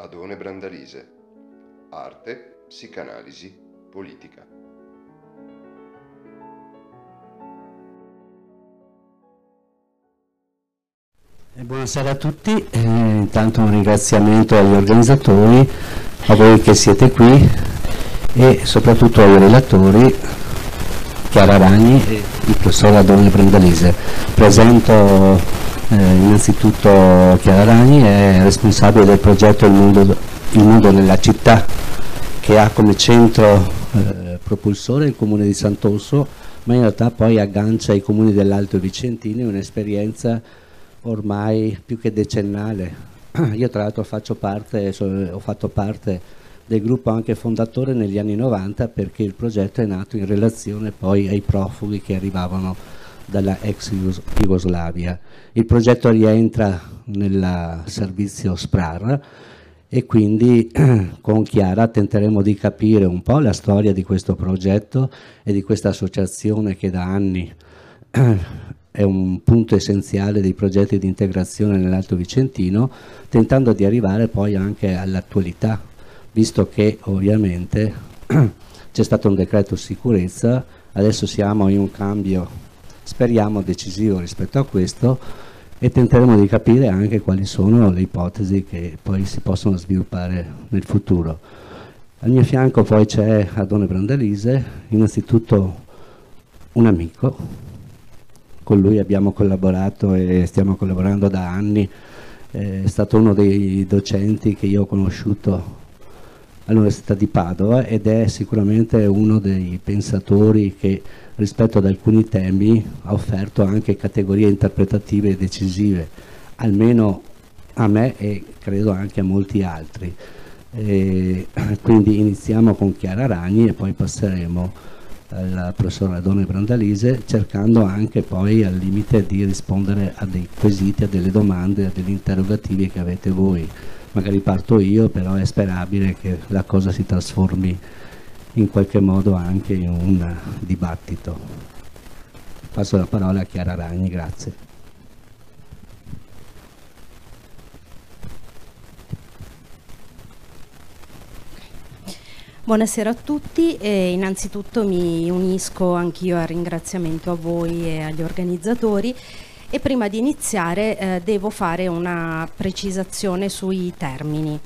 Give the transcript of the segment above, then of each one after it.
Adone Brandalise. Arte, psicanalisi, politica. Buonasera a tutti, eh, intanto un ringraziamento agli organizzatori, a voi che siete qui e soprattutto ai relatori Chiara Ragni e il professor Adone Brandalise. Presento eh, innanzitutto Chiara Ragni è responsabile del progetto Il Mondo, il mondo nella città che ha come centro eh, propulsore il comune di Sant'Orso ma in realtà poi aggancia i comuni dell'Alto Vicentino in un'esperienza ormai più che decennale. Io tra l'altro faccio parte, ho fatto parte del gruppo anche fondatore negli anni 90 perché il progetto è nato in relazione poi ai profughi che arrivavano dalla ex Jugoslavia. Il progetto rientra nel servizio SPRAR e quindi con Chiara tenteremo di capire un po' la storia di questo progetto e di questa associazione che da anni è un punto essenziale dei progetti di integrazione nell'Alto Vicentino, tentando di arrivare poi anche all'attualità, visto che ovviamente c'è stato un decreto sicurezza, adesso siamo in un cambio speriamo decisivo rispetto a questo e tenteremo di capire anche quali sono le ipotesi che poi si possono sviluppare nel futuro. Al mio fianco poi c'è Adone Brandalise, innanzitutto un amico, con lui abbiamo collaborato e stiamo collaborando da anni, è stato uno dei docenti che io ho conosciuto all'Università di Padova ed è sicuramente uno dei pensatori che rispetto ad alcuni temi ha offerto anche categorie interpretative decisive, almeno a me e credo anche a molti altri. E quindi iniziamo con Chiara Ragni e poi passeremo al professor Adone Brandalise cercando anche poi al limite di rispondere a dei quesiti, a delle domande, a degli interrogativi che avete voi. Magari parto io, però è sperabile che la cosa si trasformi in qualche modo anche in un dibattito. Passo la parola a Chiara Ragni, grazie. Buonasera a tutti e innanzitutto mi unisco anch'io al ringraziamento a voi e agli organizzatori e prima di iniziare eh, devo fare una precisazione sui termini.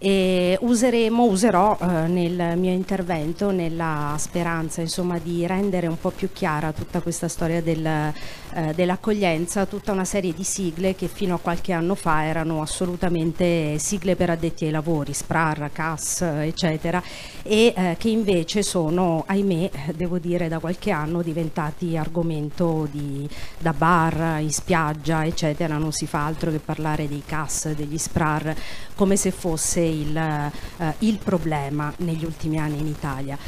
E useremo, userò eh, nel mio intervento nella speranza insomma, di rendere un po' più chiara tutta questa storia del, eh, dell'accoglienza, tutta una serie di sigle che fino a qualche anno fa erano assolutamente sigle per addetti ai lavori, SPRAR, CAS, eccetera, e eh, che invece sono, ahimè, devo dire da qualche anno diventati argomento di, da bar, in spiaggia, eccetera, non si fa altro che parlare dei CAS, degli SPRAR, come se fosse il, eh, il problema negli ultimi anni in Italia.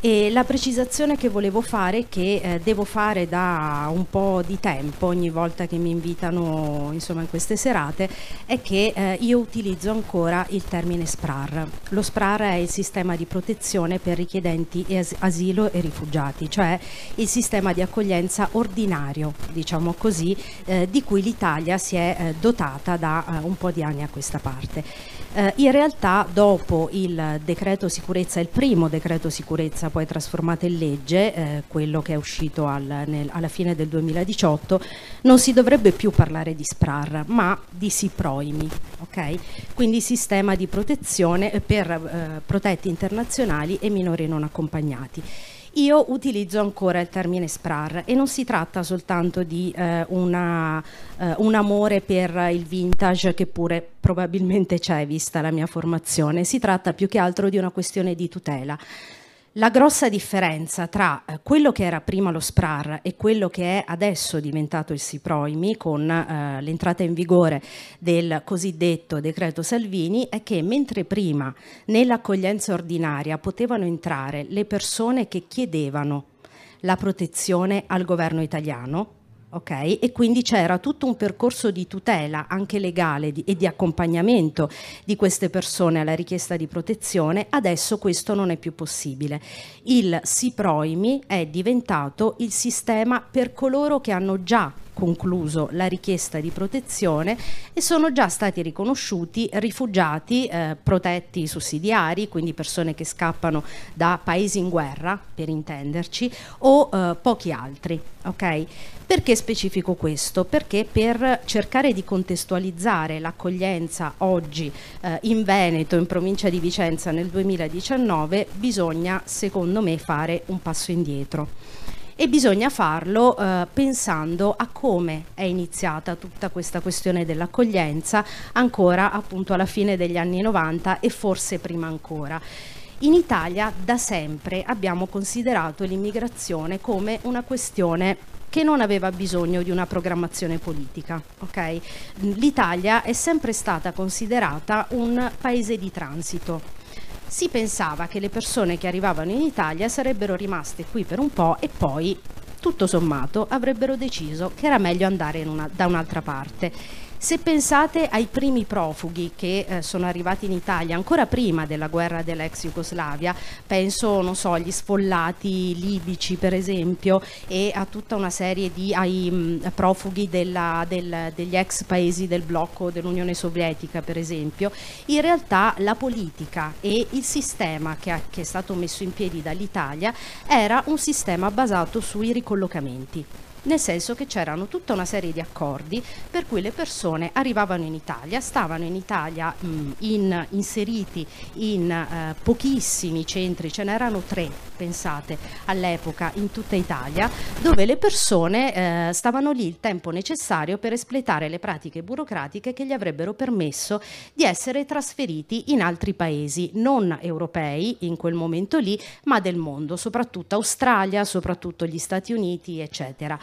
E la precisazione che volevo fare, che eh, devo fare da un po' di tempo ogni volta che mi invitano insomma, in queste serate, è che eh, io utilizzo ancora il termine SPRAR. Lo SPRAR è il sistema di protezione per richiedenti as asilo e rifugiati, cioè il sistema di accoglienza ordinario, diciamo così, eh, di cui l'Italia si è eh, dotata da eh, un po' di anni a questa parte. Eh, in realtà dopo il decreto sicurezza, il primo decreto sicurezza poi trasformato in legge, eh, quello che è uscito al, nel, alla fine del 2018, non si dovrebbe più parlare di SPRAR ma di SIPROIMI, okay? quindi sistema di protezione per eh, protetti internazionali e minori non accompagnati. Io utilizzo ancora il termine SPRAR e non si tratta soltanto di eh, una, eh, un amore per il vintage che pure probabilmente c'è vista la mia formazione, si tratta più che altro di una questione di tutela. La grossa differenza tra eh, quello che era prima lo SPRAR e quello che è adesso diventato il SIPROIMI con eh, l'entrata in vigore del cosiddetto decreto Salvini è che mentre prima nell'accoglienza ordinaria potevano entrare le persone che chiedevano la protezione al governo italiano, Okay? E quindi c'era tutto un percorso di tutela anche legale di, e di accompagnamento di queste persone alla richiesta di protezione, adesso questo non è più possibile. Il SIPROIMI è diventato il sistema per coloro che hanno già concluso la richiesta di protezione e sono già stati riconosciuti rifugiati eh, protetti sussidiari, quindi persone che scappano da paesi in guerra, per intenderci, o eh, pochi altri. Okay? Perché specifico questo? Perché per cercare di contestualizzare l'accoglienza oggi eh, in Veneto, in provincia di Vicenza nel 2019, bisogna secondo me fare un passo indietro e bisogna farlo eh, pensando a come è iniziata tutta questa questione dell'accoglienza ancora appunto alla fine degli anni 90 e forse prima ancora. In Italia da sempre abbiamo considerato l'immigrazione come una questione che non aveva bisogno di una programmazione politica. Okay? L'Italia è sempre stata considerata un paese di transito. Si pensava che le persone che arrivavano in Italia sarebbero rimaste qui per un po' e poi, tutto sommato, avrebbero deciso che era meglio andare una, da un'altra parte se pensate ai primi profughi che eh, sono arrivati in Italia ancora prima della guerra dell'ex Jugoslavia, penso, non so, agli sfollati libici per esempio e a tutta una serie di ai, mh, mm, profughi della, del, degli ex paesi del blocco dell'Unione Sovietica per esempio, in realtà la politica e il sistema che, ha, che è stato messo in piedi dall'Italia era un sistema basato sui ricollocamenti nel senso che c'erano tutta una serie di accordi per cui le persone arrivavano in Italia, stavano in Italia mh, in, inseriti in eh, pochissimi centri, ce n'erano tre, pensate, all'epoca in tutta Italia, dove le persone eh, stavano lì il tempo necessario per espletare le pratiche burocratiche che gli avrebbero permesso di essere trasferiti in altri paesi non europei in quel momento lì, ma del mondo, soprattutto Australia, soprattutto gli Stati Uniti, eccetera.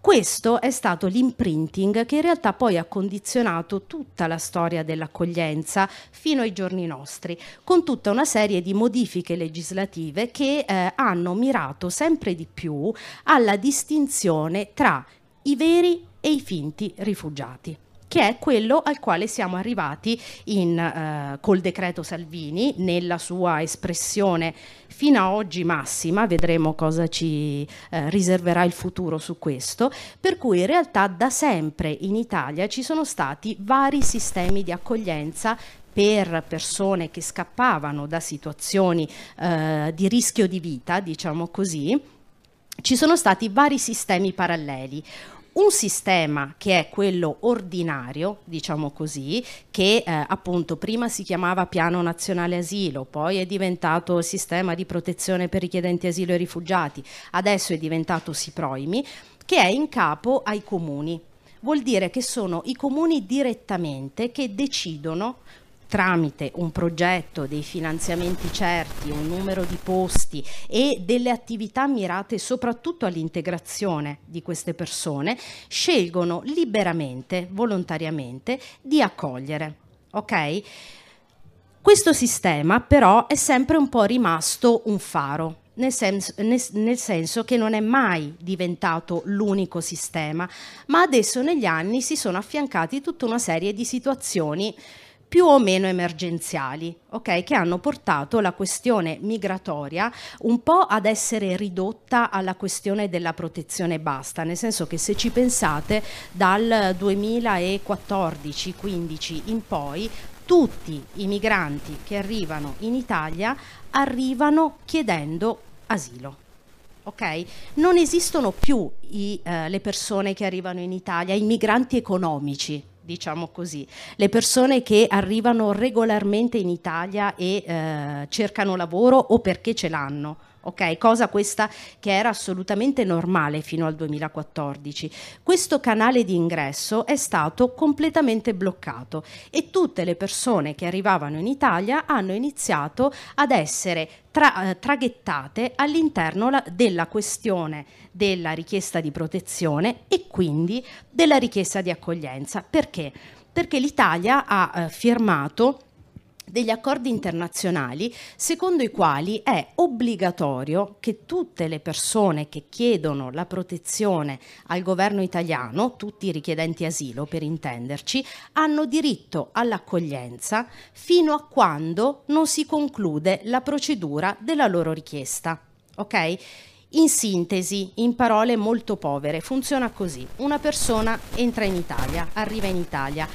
Questo è stato l'imprinting che in realtà poi ha condizionato tutta la storia dell'accoglienza fino ai giorni nostri, con tutta una serie di modifiche legislative che eh, hanno mirato sempre di più alla distinzione tra i veri e i finti rifugiati che è quello al quale siamo arrivati in, eh, col decreto Salvini nella sua espressione fino a oggi massima, vedremo cosa ci eh, riserverà il futuro su questo, per cui in realtà da sempre in Italia ci sono stati vari sistemi di accoglienza per persone che scappavano da situazioni eh, di rischio di vita, diciamo così, ci sono stati vari sistemi paralleli un sistema che è quello ordinario, diciamo così, che eh, appunto prima si chiamava Piano Nazionale Asilo, poi è diventato Sistema di Protezione per richiedenti asilo e rifugiati, adesso è diventato SIPROIMI, che è in capo ai comuni. Vuol dire che sono i comuni direttamente che decidono tramite un progetto, dei finanziamenti certi, un numero di posti e delle attività mirate soprattutto all'integrazione di queste persone, scelgono liberamente, volontariamente, di accogliere. Ok? Questo sistema però è sempre un po' rimasto un faro, nel senso, nel, nel senso, che non è mai diventato l'unico sistema, ma adesso negli anni si sono affiancati tutta una serie di situazioni più o meno emergenziali, okay, che hanno portato la questione migratoria un po' ad essere ridotta alla questione della protezione basta, nel senso che se ci pensate dal 2014-15 in poi tutti i migranti che arrivano in Italia arrivano chiedendo asilo. Okay? Non esistono più i, eh, le persone che arrivano in Italia, i migranti economici, diciamo così, le persone che arrivano regolarmente in Italia e eh, cercano lavoro o perché ce l'hanno ok? Cosa questa che era assolutamente normale fino al 2014. Questo canale di ingresso è stato completamente bloccato e tutte le persone che arrivavano in Italia hanno iniziato ad essere tra, eh, traghettate all'interno la, della questione della richiesta di protezione e quindi della richiesta di accoglienza. Perché? Perché l'Italia ha eh, firmato degli accordi internazionali secondo i quali è obbligatorio che tutte le persone che chiedono la protezione al governo italiano, tutti i richiedenti asilo per intenderci, hanno diritto all'accoglienza fino a quando non si conclude la procedura della loro richiesta. Ok? In sintesi, in parole molto povere, funziona così. Una persona entra in Italia, arriva in Italia.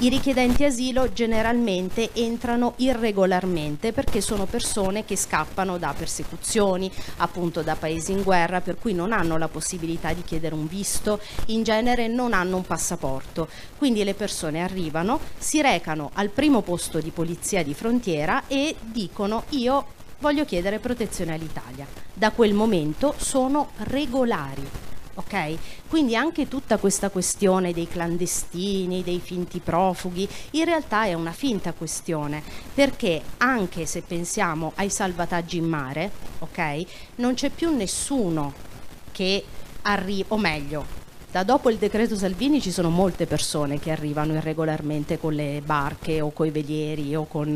I richiedenti asilo generalmente entrano irregolarmente perché sono persone che scappano da persecuzioni, appunto da paesi in guerra, per cui non hanno la possibilità di chiedere un visto, in genere non hanno un passaporto. Quindi le persone arrivano, si recano al primo posto di polizia di frontiera e dicono io voglio chiedere protezione all'Italia. Da quel momento sono regolari. ok? Quindi anche tutta questa questione dei clandestini, dei finti profughi, in realtà è una finta questione, perché anche se pensiamo ai salvataggi in mare, ok? Non c'è più nessuno che arriva, o meglio, da dopo il decreto Salvini ci sono molte persone che arrivano irregolarmente con le barche o con i velieri o con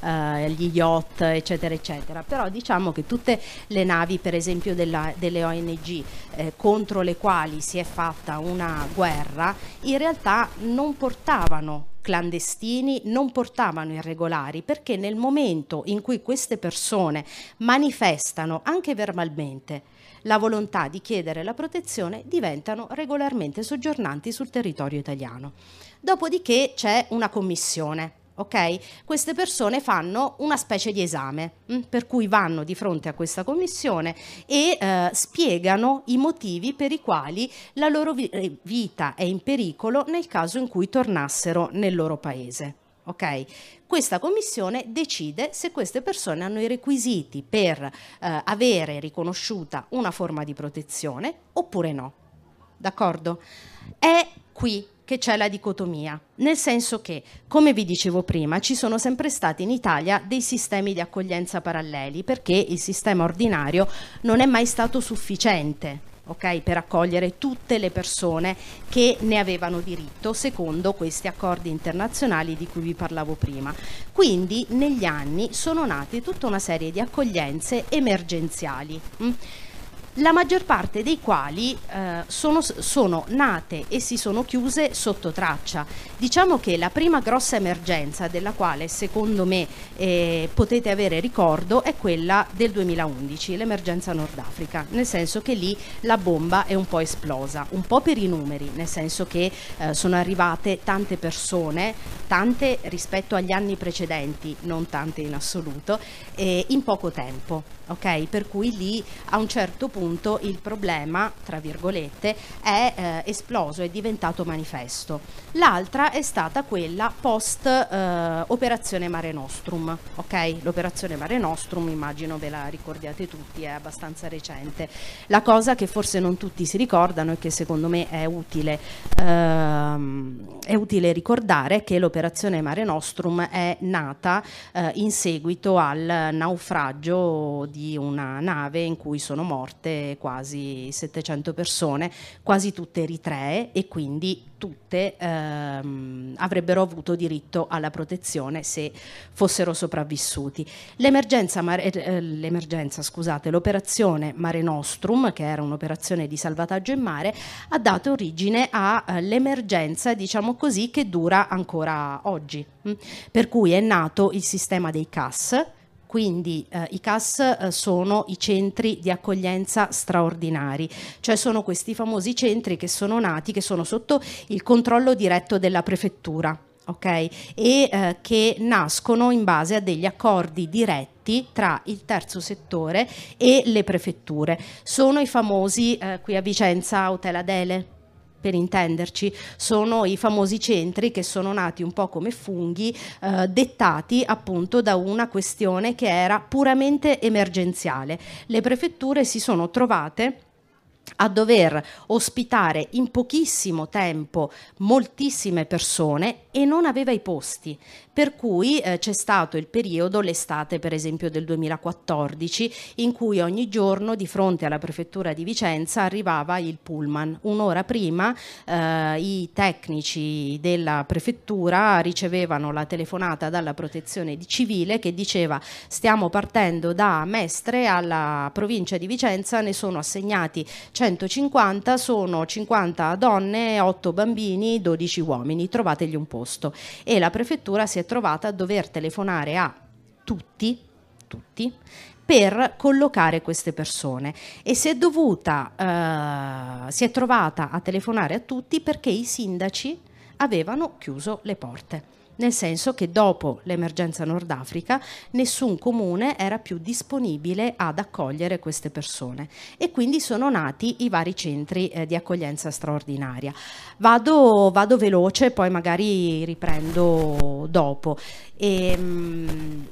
uh, gli yacht, eccetera, eccetera. Però diciamo che tutte le navi, per esempio della, delle ONG, eh, contro le quali si è fatta una guerra, in realtà non portavano clandestini non portavano irregolari perché nel momento in cui queste persone manifestano anche verbalmente la volontà di chiedere la protezione diventano regolarmente soggiornanti sul territorio italiano. Dopodiché c'è una commissione ok? Queste persone fanno una specie di esame, mh, mm, per cui vanno di fronte a questa commissione e eh, spiegano i motivi per i quali la loro vi- eh, vita è in pericolo nel caso in cui tornassero nel loro paese. Okay? Questa commissione decide se queste persone hanno i requisiti per eh, avere riconosciuta una forma di protezione oppure no. D'accordo? È qui che c'è la dicotomia, nel senso che, come vi dicevo prima, ci sono sempre stati in Italia dei sistemi di accoglienza paralleli perché il sistema ordinario non è mai stato sufficiente okay, per accogliere tutte le persone che ne avevano diritto secondo questi accordi internazionali di cui vi parlavo prima. Quindi negli anni sono nate tutta una serie di accoglienze emergenziali. Mh? La maggior parte dei quali eh, sono, sono, nate e si sono chiuse sotto traccia. Diciamo che la prima grossa emergenza della quale secondo me eh, potete avere ricordo è quella del 2011, l'emergenza Nord Africa, nel senso che lì la bomba è un po' esplosa, un po' per i numeri, nel senso che eh, sono arrivate tante persone, tante rispetto agli anni precedenti, non tante in assoluto, in poco tempo ok? Per cui lì a un certo punto il problema, tra virgolette, è eh, esploso, è diventato manifesto. L'altra è stata quella post eh, operazione Mare Nostrum, ok? L'operazione Mare Nostrum, immagino ve la ricordiate tutti, è abbastanza recente. La cosa che forse non tutti si ricordano e che secondo me è utile, ehm, è utile ricordare che l'operazione Mare Nostrum è nata eh, in seguito al naufragio di una nave in cui sono morte quasi 700 persone, quasi tutte eritree e quindi tutte ehm, avrebbero avuto diritto alla protezione se fossero sopravvissuti. L'emergenza, mare, eh, l'emergenza scusate, l'operazione Mare Nostrum, che era un'operazione di salvataggio in mare, ha dato origine all'emergenza, eh, diciamo così, che dura ancora oggi. Mm? Per cui è nato il sistema dei CAS, quindi eh, i CAS eh, sono i centri di accoglienza straordinari, cioè sono questi famosi centri che sono nati, che sono sotto il controllo diretto della prefettura. Okay? E eh, che nascono in base a degli accordi diretti tra il terzo settore e le prefetture. Sono i famosi eh, qui a Vicenza Hotel Adele, per intenderci, sono i famosi centri che sono nati un po' come funghi, eh, dettati appunto da una questione che era puramente emergenziale. Le prefetture si sono trovate a dover ospitare in pochissimo tempo moltissime persone e non aveva i posti. Per cui eh, c'è stato il periodo, l'estate per esempio del 2014, in cui ogni giorno di fronte alla prefettura di Vicenza arrivava il pullman. Un'ora prima eh, i tecnici della prefettura ricevevano la telefonata dalla protezione civile che diceva stiamo partendo da Mestre alla provincia di Vicenza, ne sono assegnati 150, sono 50 donne, 8 bambini, 12 uomini, trovategli un posto. E la prefettura si è trovata a dover telefonare a tutti, tutti per collocare queste persone. E si è dovuta, eh, si è trovata a telefonare a tutti perché i sindaci avevano chiuso le porte nel senso che dopo l'emergenza Nord Africa nessun comune era più disponibile ad accogliere queste persone e quindi sono nati i vari centri eh, di accoglienza straordinaria. Vado, vado, veloce, poi magari riprendo dopo. E, mh, mm,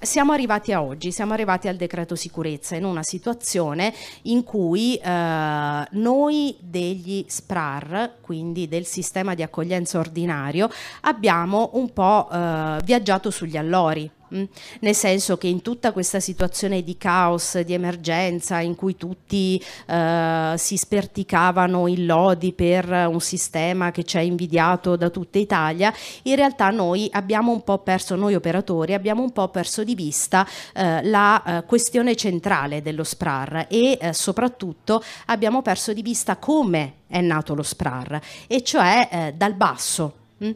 siamo arrivati a oggi, siamo arrivati al decreto sicurezza in una situazione in cui eh, noi degli SPRAR, quindi del sistema di accoglienza ordinario, abbiamo un po' eh, viaggiato sugli allori Mm. nel senso che in tutta questa situazione di caos, di emergenza, in cui tutti eh, si sperticavano in lodi per un sistema che ci è invidiato da tutta Italia, in realtà noi abbiamo un po' perso, noi operatori, abbiamo un po' perso di vista eh, la eh, questione centrale dello SPRAR e eh, soprattutto abbiamo perso di vista come è nato lo SPRAR, e cioè eh, dal basso. Mm.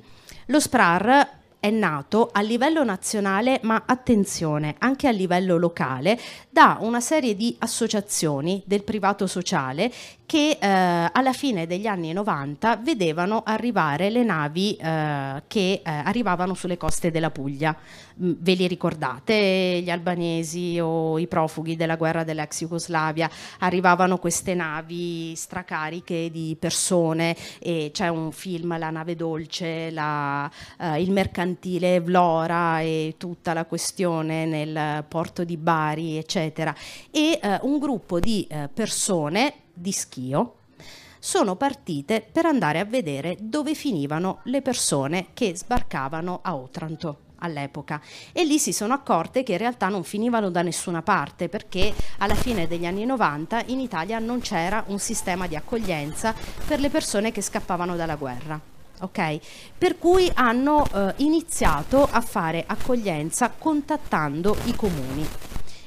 Lo SPRAR è nato a livello nazionale, ma attenzione, anche a livello locale, da una serie di associazioni del privato sociale che eh, alla fine degli anni 90 vedevano arrivare le navi eh, che eh, arrivavano sulle coste della Puglia. Mm, ve li ricordate gli albanesi o i profughi della guerra dell'ex Jugoslavia? Arrivavano queste navi stracariche di persone e c'è un film, La nave dolce, la, eh, il mercantile Vlora e tutta la questione nel porto di Bari, eccetera. E eh, un gruppo di eh, persone di Schio sono partite per andare a vedere dove finivano le persone che sbarcavano a Otranto all'epoca e lì si sono accorte che in realtà non finivano da nessuna parte perché alla fine degli anni 90 in Italia non c'era un sistema di accoglienza per le persone che scappavano dalla guerra. Okay? Per cui hanno eh, iniziato a fare accoglienza contattando i comuni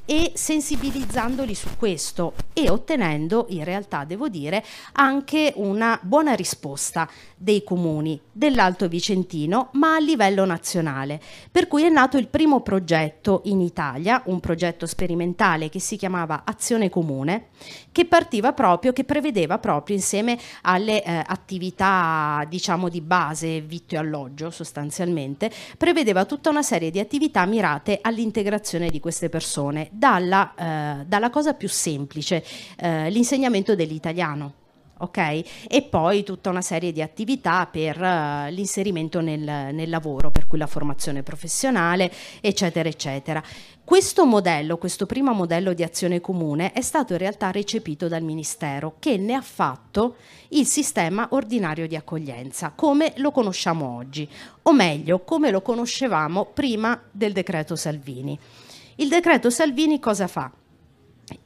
e sensibilizzandoli su questo e ottenendo in realtà devo dire anche una buona risposta dei comuni dell'Alto Vicentino ma a livello nazionale. Per cui è nato il primo progetto in Italia un progetto sperimentale che si chiamava Azione Comune che partiva proprio che prevedeva proprio insieme alle eh, attività diciamo di base vitto e alloggio sostanzialmente prevedeva tutta una serie di attività mirate all'integrazione di queste persone dalla, eh, dalla cosa più semplice, eh, l'insegnamento dell'italiano. Okay? E poi tutta una serie di attività per uh, l'inserimento nel, nel, lavoro, per cui la formazione professionale, eccetera, eccetera. Questo modello, questo primo modello di azione comune, è stato in realtà recepito dal Ministero, che ne ha fatto il sistema ordinario di accoglienza, come lo conosciamo oggi, o meglio, come lo conoscevamo prima del decreto Salvini. Il decreto Salvini cosa fa?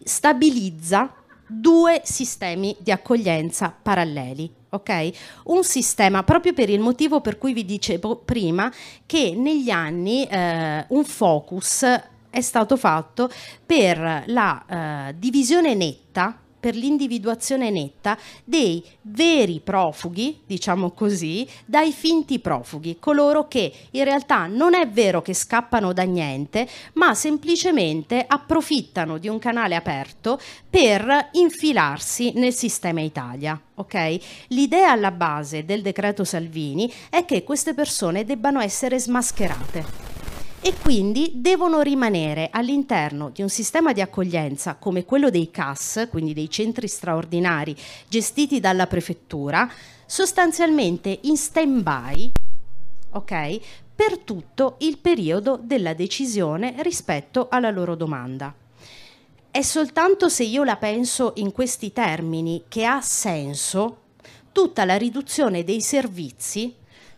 Stabilizza due sistemi di accoglienza paralleli. Okay? Un sistema proprio per il motivo per cui vi dicevo prima che negli anni eh, un focus è stato fatto per la eh, divisione netta per l'individuazione netta dei veri profughi, diciamo così, dai finti profughi, coloro che in realtà non è vero che scappano da niente, ma semplicemente approfittano di un canale aperto per infilarsi nel sistema Italia. Okay? L'idea alla base del decreto Salvini è che queste persone debbano essere smascherate e quindi devono rimanere all'interno di un sistema di accoglienza come quello dei CAS, quindi dei centri straordinari gestiti dalla prefettura, sostanzialmente in stand-by, ok? Per tutto il periodo della decisione rispetto alla loro domanda. È soltanto se io la penso in questi termini che ha senso tutta la riduzione dei servizi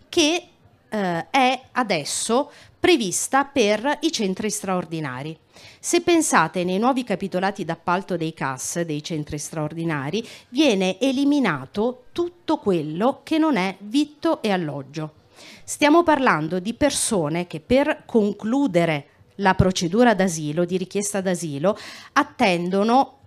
che eh, è adesso prevista per i centri straordinari. Se pensate nei nuovi capitolati d'appalto dei CAS, dei centri straordinari, viene eliminato tutto quello che non è vitto e alloggio. Stiamo parlando di persone che per concludere la procedura d'asilo, di richiesta d'asilo, attendono,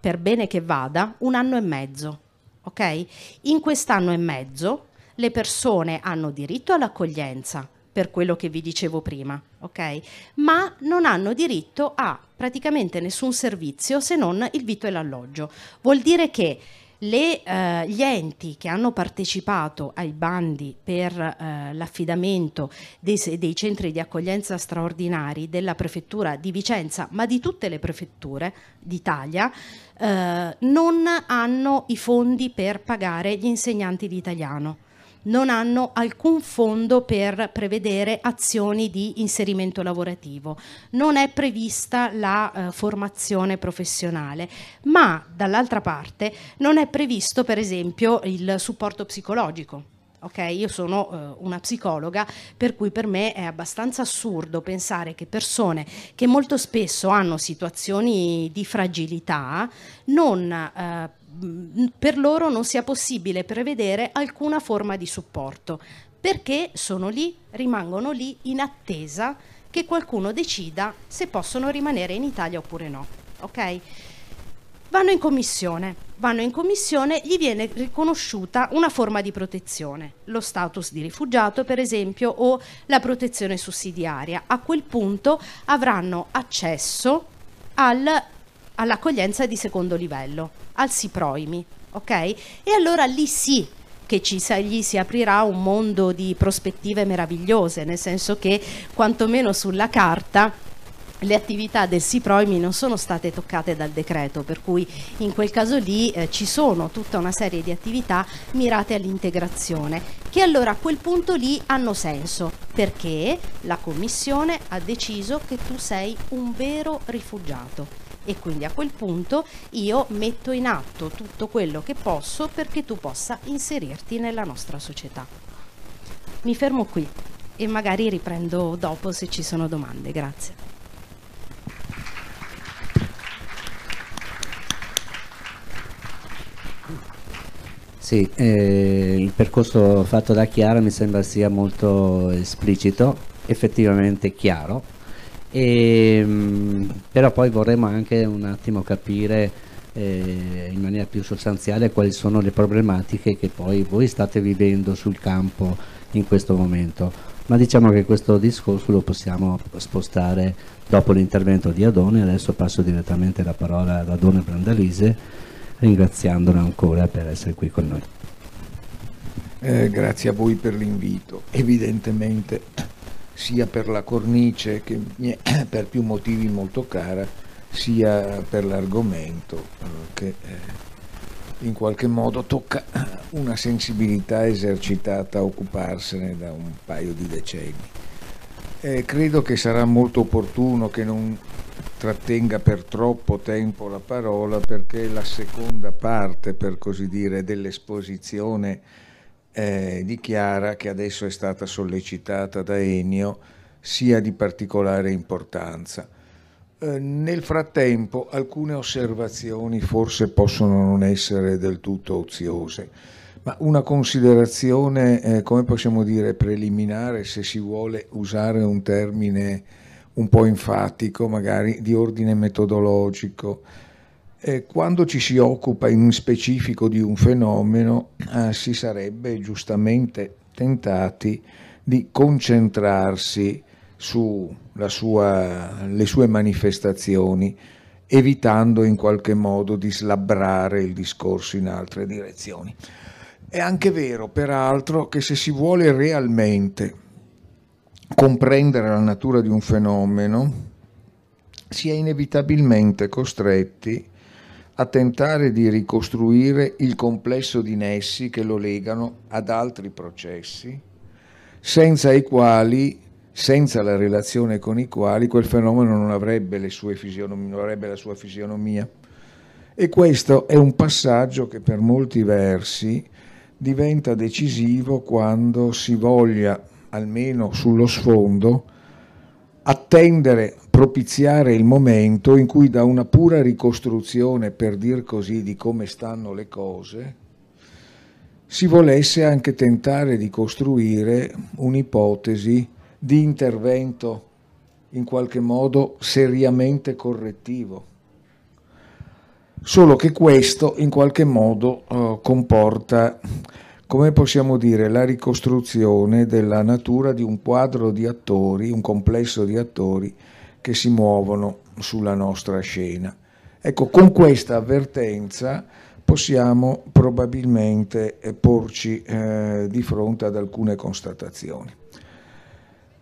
per bene che vada, un anno e mezzo. Okay? In quest'anno e mezzo le persone hanno diritto all'accoglienza, per quello che vi dicevo prima, ok? Ma non hanno diritto a praticamente nessun servizio se non il vitto e l'alloggio. Vuol dire che le, eh, gli enti che hanno partecipato ai bandi per eh, l'affidamento dei, dei, centri di accoglienza straordinari della prefettura di Vicenza, ma di tutte le prefetture d'Italia, eh, non hanno i fondi per pagare gli insegnanti di italiano non hanno alcun fondo per prevedere azioni di inserimento lavorativo, non è prevista la eh, formazione professionale, ma dall'altra parte non è previsto per esempio il supporto psicologico. Okay? Io sono eh, una psicologa, per cui per me è abbastanza assurdo pensare che persone che molto spesso hanno situazioni di fragilità non eh, per loro non sia possibile prevedere alcuna forma di supporto, perché sono lì, rimangono lì in attesa che qualcuno decida se possono rimanere in Italia oppure no. Ok? Vanno in commissione, vanno in commissione, gli viene riconosciuta una forma di protezione, lo status di rifugiato per esempio o la protezione sussidiaria. A quel punto avranno accesso al, all'accoglienza di secondo livello al Siproimi, ok? E allora lì sì che ci, gli si aprirà un mondo di prospettive meravigliose, nel senso che quantomeno sulla carta le attività del SIPROIMI non sono state toccate dal decreto, per cui in quel caso lì eh, ci sono tutta una serie di attività mirate all'integrazione, che allora a quel punto lì hanno senso, perché la Commissione ha deciso che tu sei un vero rifugiato e quindi a quel punto io metto in atto tutto quello che posso perché tu possa inserirti nella nostra società. Mi fermo qui e magari riprendo dopo se ci sono domande. Grazie. Sì, eh, il percorso fatto da Chiara mi sembra sia molto esplicito, effettivamente chiaro, e, ehm, però poi vorremmo anche un attimo capire eh, in maniera più sostanziale quali sono le problematiche che poi voi state vivendo sul campo in questo momento. Ma diciamo che questo discorso lo possiamo spostare dopo l'intervento di Adone, adesso passo direttamente la parola ad Adone Brandalise, ringraziandola ancora per essere qui con noi. Eh, grazie a voi per l'invito. Evidentemente sia per la cornice che mi è per più motivi molto cara, sia per l'argomento eh, che eh, in qualche modo tocca una sensibilità esercitata a occuparsene da un paio di decenni. Eh, credo che sarà molto opportuno che non trattenga per troppo tempo la parola perché la seconda parte, per così dire, dell'esposizione eh, dichiara che adesso è stata sollecitata da Ennio sia di particolare importanza. Eh, nel frattempo alcune osservazioni forse possono non essere del tutto oziose, ma una considerazione, eh, come possiamo dire, preliminare, se si vuole usare un termine un po' enfatico, magari di ordine metodologico, eh, quando ci si occupa in specifico di un fenomeno eh, si sarebbe giustamente tentati di concentrarsi sulle sue manifestazioni, evitando in qualche modo di slabbrare il discorso in altre direzioni. È anche vero, peraltro, che se si vuole realmente comprendere la natura di un fenomeno, si è inevitabilmente costretti a tentare di ricostruire il complesso di nessi che lo legano ad altri processi, senza i quali, senza la relazione con i quali, quel fenomeno non avrebbe, non avrebbe la sua fisionomia. E questo è un passaggio che per molti versi diventa decisivo quando si voglia, almeno sullo sfondo, attendere propiziare il momento in cui da una pura ricostruzione, per dir così, di come stanno le cose, si volesse anche tentare di costruire un'ipotesi di intervento in qualche modo seriamente correttivo. Solo che questo in qualche modo eh, comporta come possiamo dire, la ricostruzione della natura di un quadro di attori, un complesso di attori che si muovono sulla nostra scena. Ecco, con questa avvertenza possiamo probabilmente eh, porci eh, di fronte ad alcune constatazioni.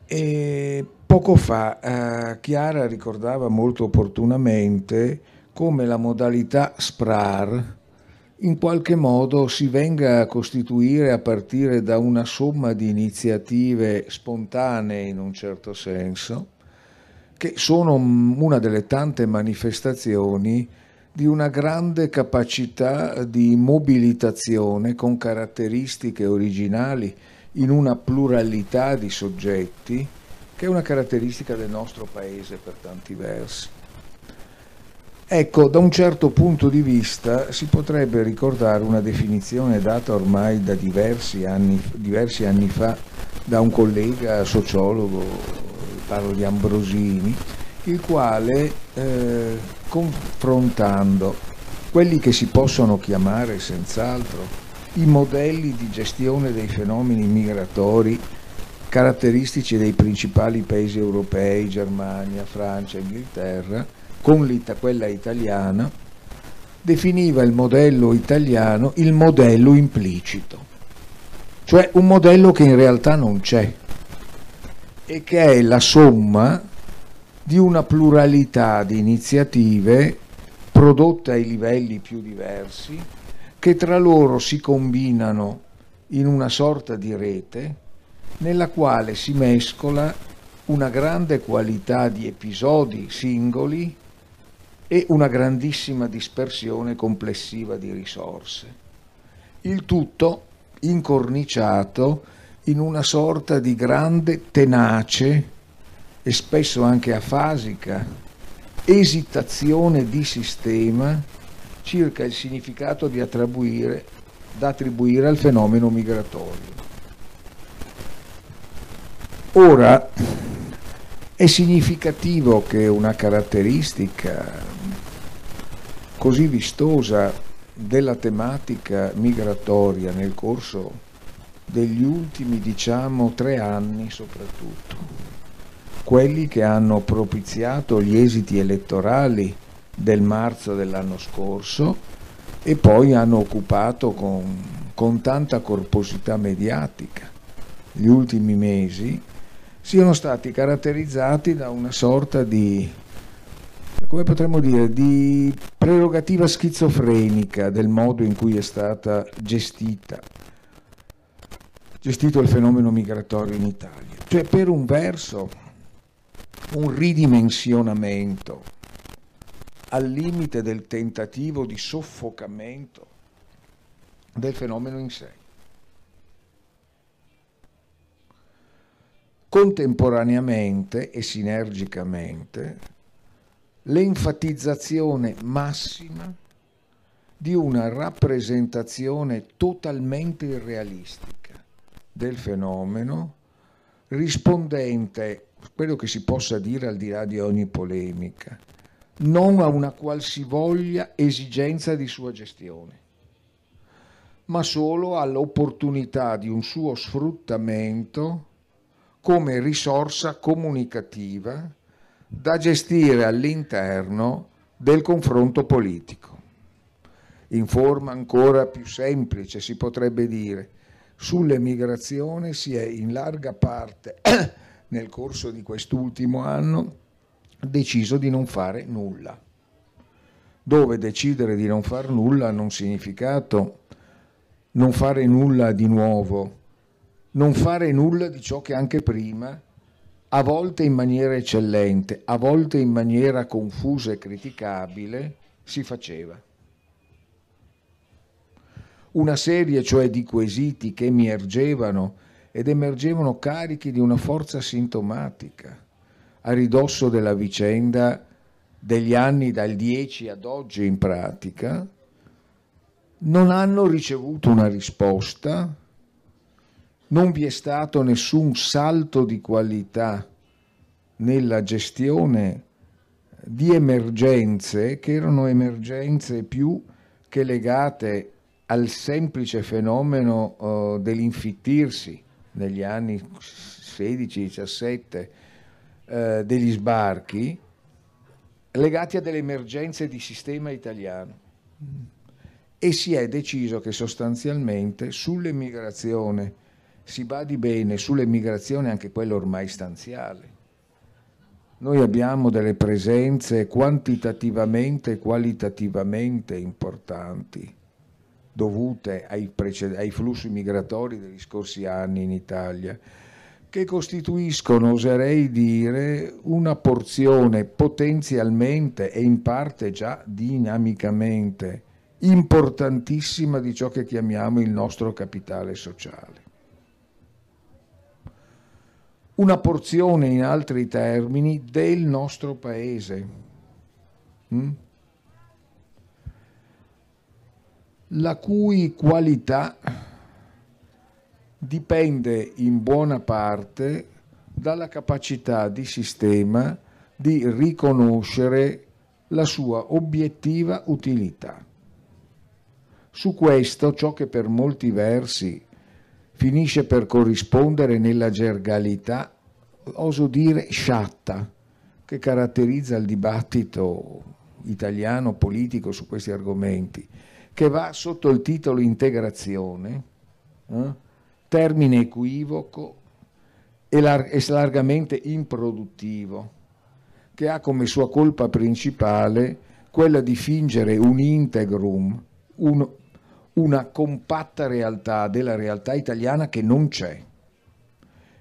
E poco fa eh, Chiara ricordava molto opportunamente come la modalità SPRAR in qualche modo si venga a costituire a partire da una somma di iniziative spontanee in un certo senso, che sono una delle tante manifestazioni di una grande capacità di mobilitazione con caratteristiche originali in una pluralità di soggetti, che è una caratteristica del nostro paese per tanti versi. Ecco, da un certo punto di vista si potrebbe ricordare una definizione data ormai da diversi anni, diversi anni fa da un collega sociologo, parlo di Ambrosini, il quale eh, confrontando quelli che si possono chiamare senz'altro i modelli di gestione dei fenomeni migratori caratteristici dei principali paesi europei, Germania, Francia, Inghilterra, con quella italiana, definiva il modello italiano il modello implicito, cioè un modello che in realtà non c'è e che è la somma di una pluralità di iniziative prodotte ai livelli più diversi che tra loro si combinano in una sorta di rete nella quale si mescola una grande qualità di episodi singoli e una grandissima dispersione complessiva di risorse. Il tutto incorniciato in una sorta di grande tenace e spesso anche afasica esitazione di sistema circa il significato attribuire, da attribuire al fenomeno migratorio. Ora, è significativo che una caratteristica così vistosa della tematica migratoria nel corso degli ultimi, diciamo, tre anni soprattutto, quelli che hanno propiziato gli esiti elettorali del marzo dell'anno scorso e poi hanno occupato con, con tanta corposità mediatica. Gli ultimi mesi, siano stati caratterizzati da una sorta di, come potremmo dire, di prerogativa schizofrenica del modo in cui è stata gestita, gestito il fenomeno migratorio in Italia. Cioè per un verso un ridimensionamento al limite del tentativo di soffocamento del fenomeno in sé. Contemporaneamente e sinergicamente l'enfatizzazione massima di una rappresentazione totalmente irrealistica del fenomeno rispondente quello che si possa dire al di là di ogni polemica, non a una qualsivoglia esigenza di sua gestione, ma solo all'opportunità di un suo sfruttamento come risorsa comunicativa da gestire all'interno del confronto politico. In forma ancora più semplice si potrebbe dire, sull'emigrazione si è in larga parte nel corso di quest'ultimo anno deciso di non fare nulla, dove decidere di non fare nulla un significato. Non fare nulla di nuovo, non fare nulla di ciò che anche prima, a volte in maniera eccellente, a volte in maniera confusa e criticabile, si faceva. Una serie cioè di quesiti che emergevano ed emergevano carichi di una forza sintomatica a ridosso della vicenda degli anni dal 10 ad oggi in pratica, non hanno ricevuto una risposta, non vi è stato nessun salto di qualità nella gestione di emergenze che erano emergenze più che legate al semplice fenomeno uh, dell'infittirsi negli anni 16-17 uh, degli sbarchi legati a delle emergenze di sistema italiano. E si è deciso che sostanzialmente sull'emigrazione si badi bene, sull'emigrazione anche quella ormai stanziale. Noi abbiamo delle presenze quantitativamente e qualitativamente importanti dovute ai, ai flussi migratori degli scorsi anni in Italia, che costituiscono, oserei dire, una porzione potenzialmente e in parte già dinamicamente importantissima di ciò che chiamiamo il nostro capitale sociale. Una porzione, in altri termini, del nostro paese. Mm? la cui qualità dipende in buona parte dalla capacità di sistema di riconoscere la sua obiettiva utilità. Su questo ciò che per molti versi finisce per corrispondere nella gergalità, oso dire sciatta, che caratterizza il dibattito italiano politico su questi argomenti, che va sotto il titolo integrazione, eh? termine equivoco e, lar- largamente improduttivo, che ha come sua colpa principale quella di fingere un integrum, un, una compatta realtà della realtà italiana che non c'è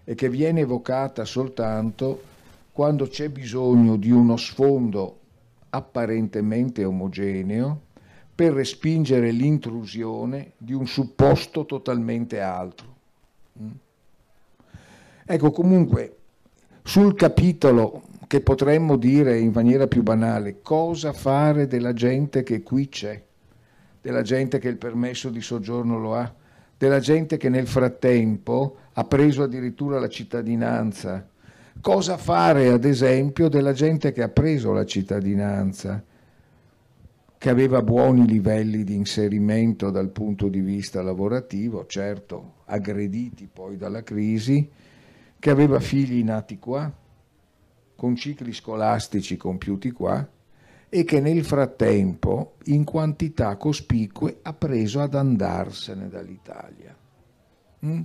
e che viene evocata soltanto quando c'è bisogno di uno sfondo apparentemente omogeneo per respingere l'intrusione di un supposto totalmente altro. Mm. Ecco, comunque, sul capitolo che potremmo dire in maniera più banale, cosa fare della gente che qui c'è, della gente che il permesso di soggiorno lo ha, della gente che nel frattempo ha preso addirittura la cittadinanza. Cosa fare, ad esempio, della gente che ha preso la cittadinanza? che aveva buoni livelli di inserimento dal punto di vista lavorativo, certo aggrediti poi dalla crisi, che aveva figli nati qua, con cicli scolastici compiuti qua e che nel frattempo in quantità cospicue ha preso ad andarsene dall'Italia. Mm?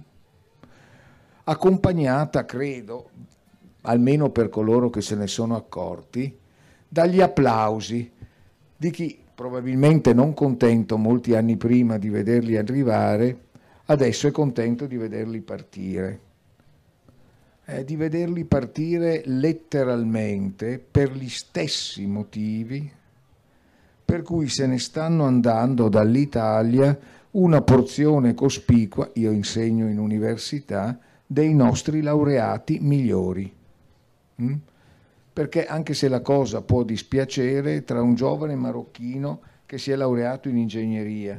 Accompagnata, credo, almeno per coloro che se ne sono accorti, dagli applausi di chi probabilmente non contento molti anni prima di vederli arrivare, adesso è contento di vederli partire. Eh, di vederli partire letteralmente per gli stessi motivi per cui se ne stanno andando dall'Italia una porzione cospicua, io insegno in università, dei nostri laureati migliori. Mm? perché anche se la cosa può dispiacere, tra un giovane marocchino che si è laureato in ingegneria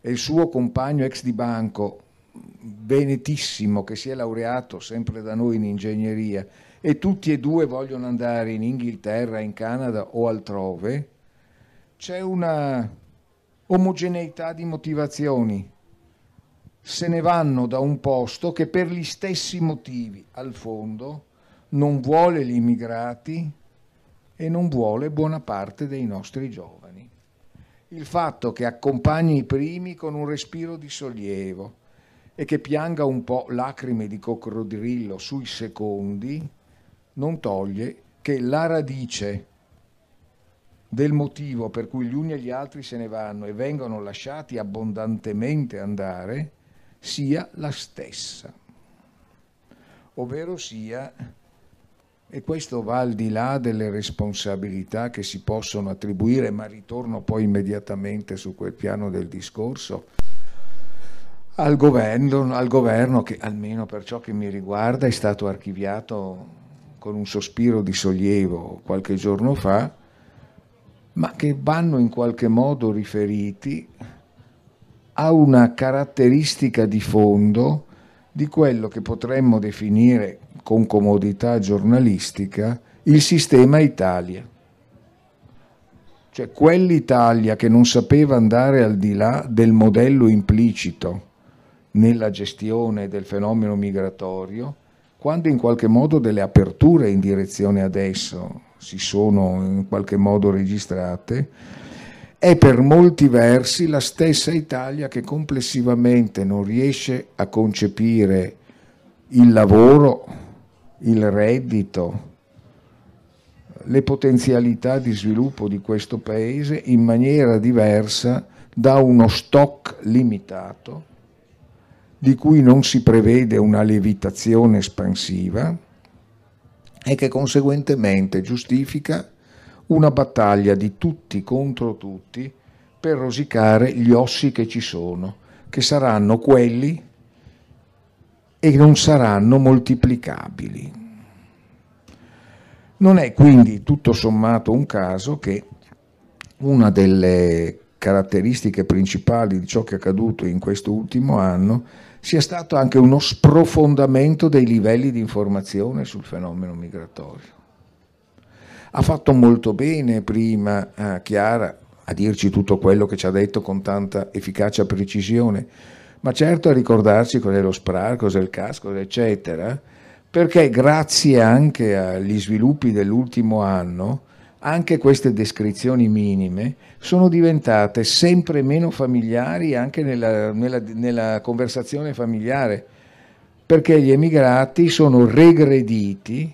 e il suo compagno ex di banco, venetissimo, che si è laureato sempre da noi in ingegneria, e tutti e due vogliono andare in Inghilterra, in Canada o altrove, c'è una omogeneità di motivazioni. Se ne vanno da un posto che per gli stessi motivi, al fondo, non vuole gli immigrati e non vuole buona parte dei nostri giovani. Il fatto che accompagni i primi con un respiro di sollievo e che pianga un po' lacrime di coccodrillo sui secondi non toglie che la radice del motivo per cui gli uni e gli altri se ne vanno e vengono lasciati abbondantemente andare sia la stessa, ovvero sia e questo va al di là delle responsabilità che si possono attribuire, ma ritorno poi immediatamente su quel piano del discorso, al governo, al governo che almeno per ciò che mi riguarda è stato archiviato con un sospiro di sollievo qualche giorno fa, ma che vanno in qualche modo riferiti a una caratteristica di fondo di quello che potremmo definire con comodità giornalistica il sistema Italia. cioè quell'Italia che non sapeva andare al di là del modello implicito nella gestione del fenomeno migratorio, quando in qualche modo delle aperture in direzione ad esso si sono in qualche modo registrate, è per molti versi la stessa Italia che complessivamente non riesce a concepire il lavoro, il reddito, le potenzialità di sviluppo di questo paese in maniera diversa da uno stock limitato di cui non si prevede una lievitazione espansiva e che conseguentemente giustifica una battaglia di tutti contro tutti per rosicare gli ossi che ci sono, che saranno quelli e non saranno moltiplicabili. Non è quindi tutto sommato un caso che una delle caratteristiche principali di ciò che è accaduto in questo ultimo anno sia stato anche uno sprofondamento dei livelli di informazione sul fenomeno migratorio. Ha fatto molto bene prima eh, Chiara a dirci tutto quello che ci ha detto con tanta efficacia e precisione, ma certo a ricordarci cos'è lo SPRAR, cos'è il CAS, eccetera, perché grazie anche agli sviluppi dell'ultimo anno anche queste descrizioni minime sono diventate sempre meno familiari anche nella, nella, nella conversazione familiare, perché gli emigrati sono regrediti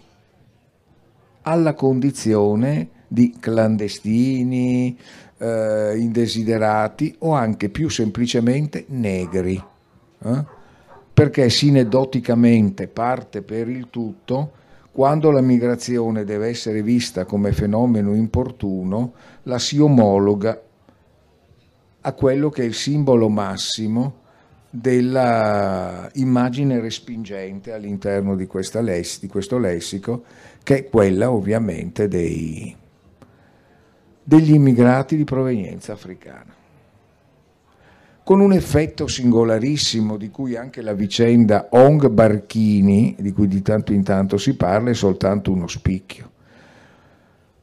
alla condizione di clandestini, eh, indesiderati o anche più semplicemente negri, eh? perché sineddoticamente parte per il tutto quando la migrazione deve essere vista come fenomeno importuno, la si omologa a quello che è il simbolo massimo della immagine respingente all'interno di, less- di questo lessico, che è quella ovviamente dei, degli immigrati di provenienza africana con un effetto singolarissimo di cui anche la vicenda Ong Barchini, di cui di tanto in tanto si parla, è soltanto uno spicchio.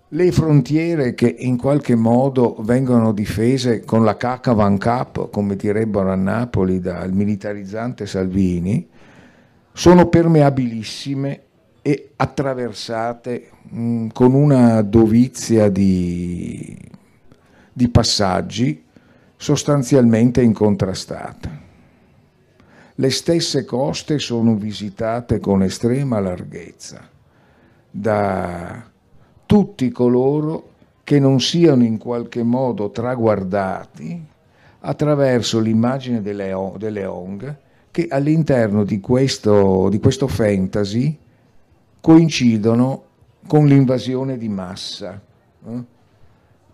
Le frontiere che in qualche modo vengono difese con la cacca van cap, come direbbero a Napoli dal militarizzante Salvini, sono permeabilissime e attraversate mh, con una dovizia di, di passaggi sostanzialmente incontrastate. Le stesse coste sono visitate con estrema larghezza da tutti coloro che non siano in qualche modo traguardati attraverso l'immagine delle, delle ONG che all'interno di questo, di questo fantasy coincidono con l'invasione di massa. Eh?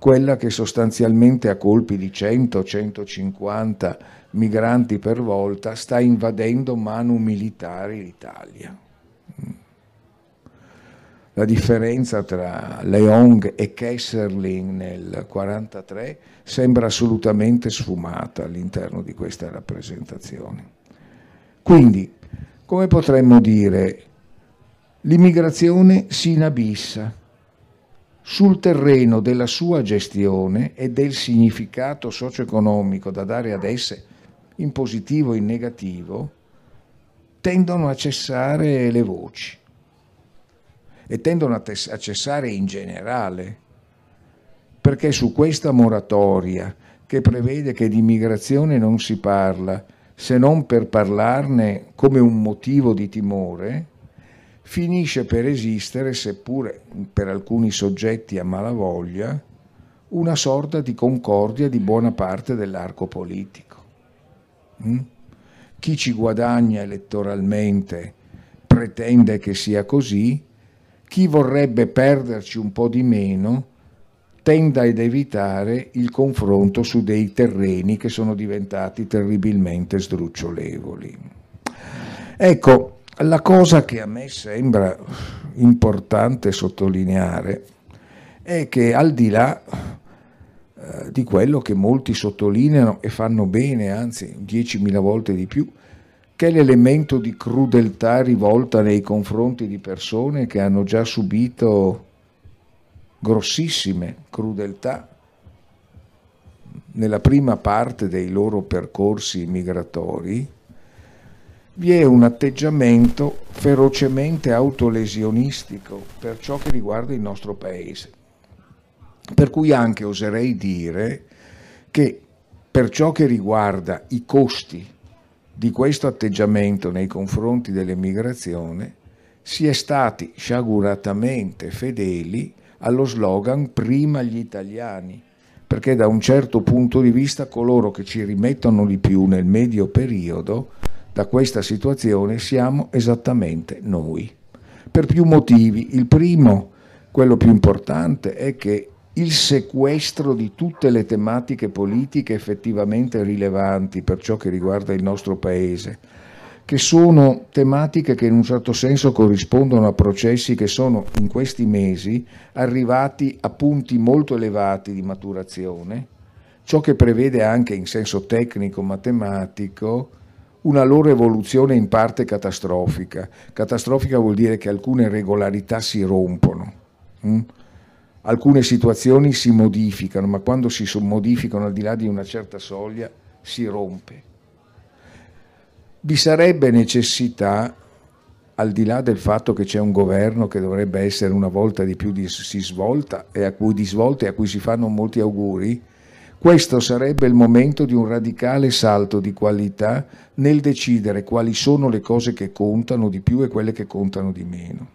Quella che sostanzialmente a colpi di 100-150 migranti per volta sta invadendo manu militari l'Italia. La differenza tra Leong e Kesserling nel 1943 sembra assolutamente sfumata all'interno di questa rappresentazione. Quindi, come potremmo dire, l'immigrazione si inabissa sul terreno della sua gestione e del significato socio-economico da dare ad esse, in positivo e in negativo, tendono a cessare le voci e tendono a, cessare in generale, perché su questa moratoria che prevede che di migrazione non si parla se non per parlarne come un motivo di timore, finisce per esistere, seppure per alcuni soggetti a malavoglia, una sorta di concordia di buona parte dell'arco politico. Mm? Chi ci guadagna elettoralmente pretende che sia così, chi vorrebbe perderci un po' di meno tenda ad evitare il confronto su dei terreni che sono diventati terribilmente sdrucciolevoli. Ecco, la cosa che a me sembra importante sottolineare è che al di là eh, di quello che molti sottolineano e fanno bene, anzi 10.000 volte di più, che è l'elemento di crudeltà rivolta nei confronti di persone che hanno già subito grossissime crudeltà nella prima parte dei loro percorsi migratori, vi è un atteggiamento ferocemente autolesionistico per ciò che riguarda il nostro paese. Per cui anche oserei dire che per ciò che riguarda i costi di questo atteggiamento nei confronti dell'emigrazione, si è stati sciaguratamente fedeli allo slogan prima gli italiani, perché da un certo punto di vista coloro che ci rimettono di più nel medio periodo da questa situazione siamo esattamente noi. Per più motivi. Il primo, quello più importante, è che il sequestro di tutte le tematiche politiche effettivamente rilevanti per ciò che riguarda il nostro Paese, che sono tematiche che in un certo senso corrispondono a processi che sono in questi mesi arrivati a punti molto elevati di maturazione, ciò che prevede anche in senso tecnico-matematico una loro evoluzione in parte catastrofica. Catastrofica vuol dire che alcune regolarità si rompono, hm? alcune situazioni si modificano, ma quando si modificano al di là di una certa soglia si rompe. Vi sarebbe necessità, al di là del fatto che c'è un governo che dovrebbe essere una volta di più di, si svolta e a cui di svolte a cui si fanno molti auguri, questo sarebbe il momento di un radicale salto di qualità nel decidere quali sono le cose che contano di più e quelle che contano di meno.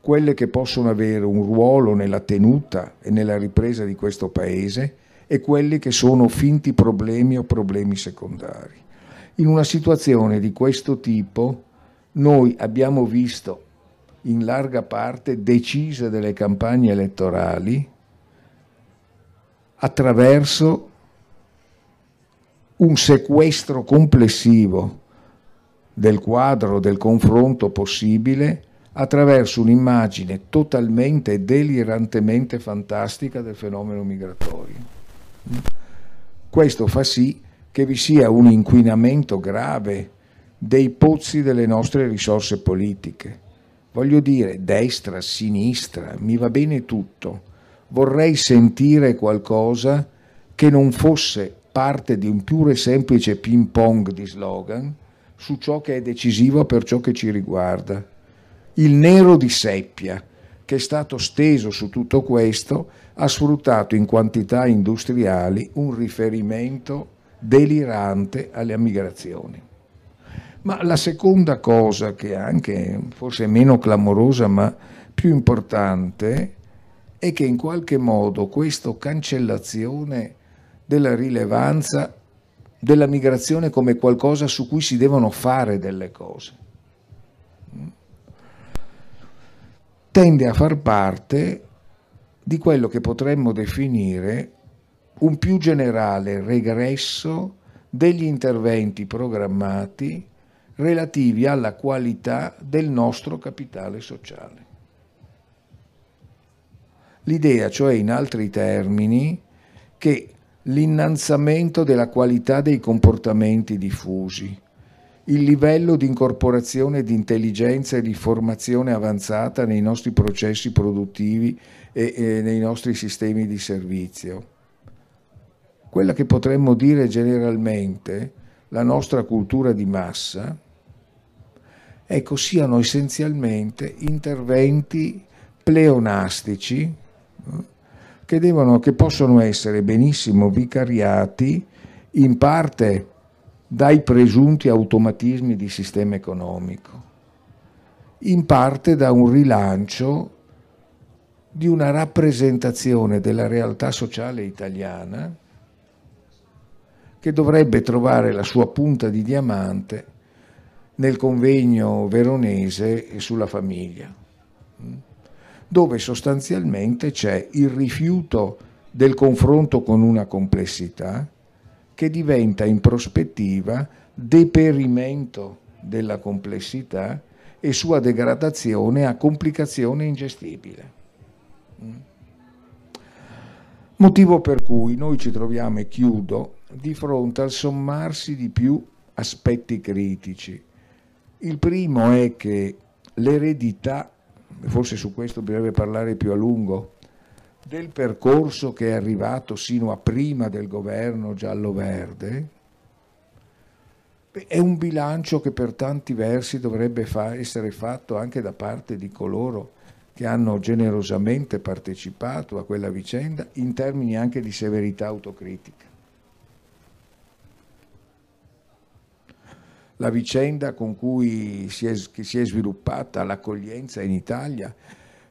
Quelle che possono avere un ruolo nella tenuta e nella ripresa di questo Paese e quelli che sono finti problemi o problemi secondari. In una situazione di questo tipo noi abbiamo visto in larga parte decise delle campagne elettorali attraverso un sequestro complessivo del quadro del confronto possibile attraverso un'immagine totalmente e delirantemente fantastica del fenomeno migratorio. Questo fa sì che vi sia un inquinamento grave dei pozzi delle nostre risorse politiche. Voglio dire, destra, sinistra, mi va bene tutto, vorrei sentire qualcosa che non fosse parte di un puro e semplice ping pong di slogan su ciò che è decisivo per ciò che ci riguarda. Il nero di seppia che è stato steso su tutto questo ha sfruttato in quantità industriali un riferimento delirante alle migrazioni. Ma la seconda cosa che anche forse meno clamorosa ma più importante è che in qualche modo questa cancellazione della rilevanza della migrazione come qualcosa su cui si devono fare delle cose tende a far parte di quello che potremmo definire un più generale regresso degli interventi programmati relativi alla qualità del nostro capitale sociale. L'idea, cioè in altri termini, che l'innalzamento della qualità dei comportamenti diffusi, il livello di incorporazione di intelligenza e di formazione avanzata nei nostri processi produttivi e, e nei nostri sistemi di servizio. Quella che potremmo dire generalmente la nostra cultura di massa, ecco, siano essenzialmente interventi pleonastici che, devono, che possono essere benissimo vicariati in parte dai presunti automatismi di sistema economico, in parte da un rilancio di una rappresentazione della realtà sociale italiana che dovrebbe trovare la sua punta di diamante nel convegno veronese sulla famiglia dove sostanzialmente c'è il rifiuto del confronto con una complessità che diventa in prospettiva deperimento della complessità e sua degradazione a complicazione ingestibile. Mm. Motivo per cui noi ci troviamo, e chiudo, di fronte al sommarsi di più aspetti critici. Il primo è che l'eredità forse su questo bisognerebbe parlare più a lungo, del percorso che è arrivato sino a prima del governo giallo-verde, è un bilancio che per tanti versi dovrebbe fa- essere fatto anche da parte di coloro che hanno generosamente partecipato a quella vicenda in termini anche di severità autocritica. La vicenda con cui si è, si è sviluppata l'accoglienza in Italia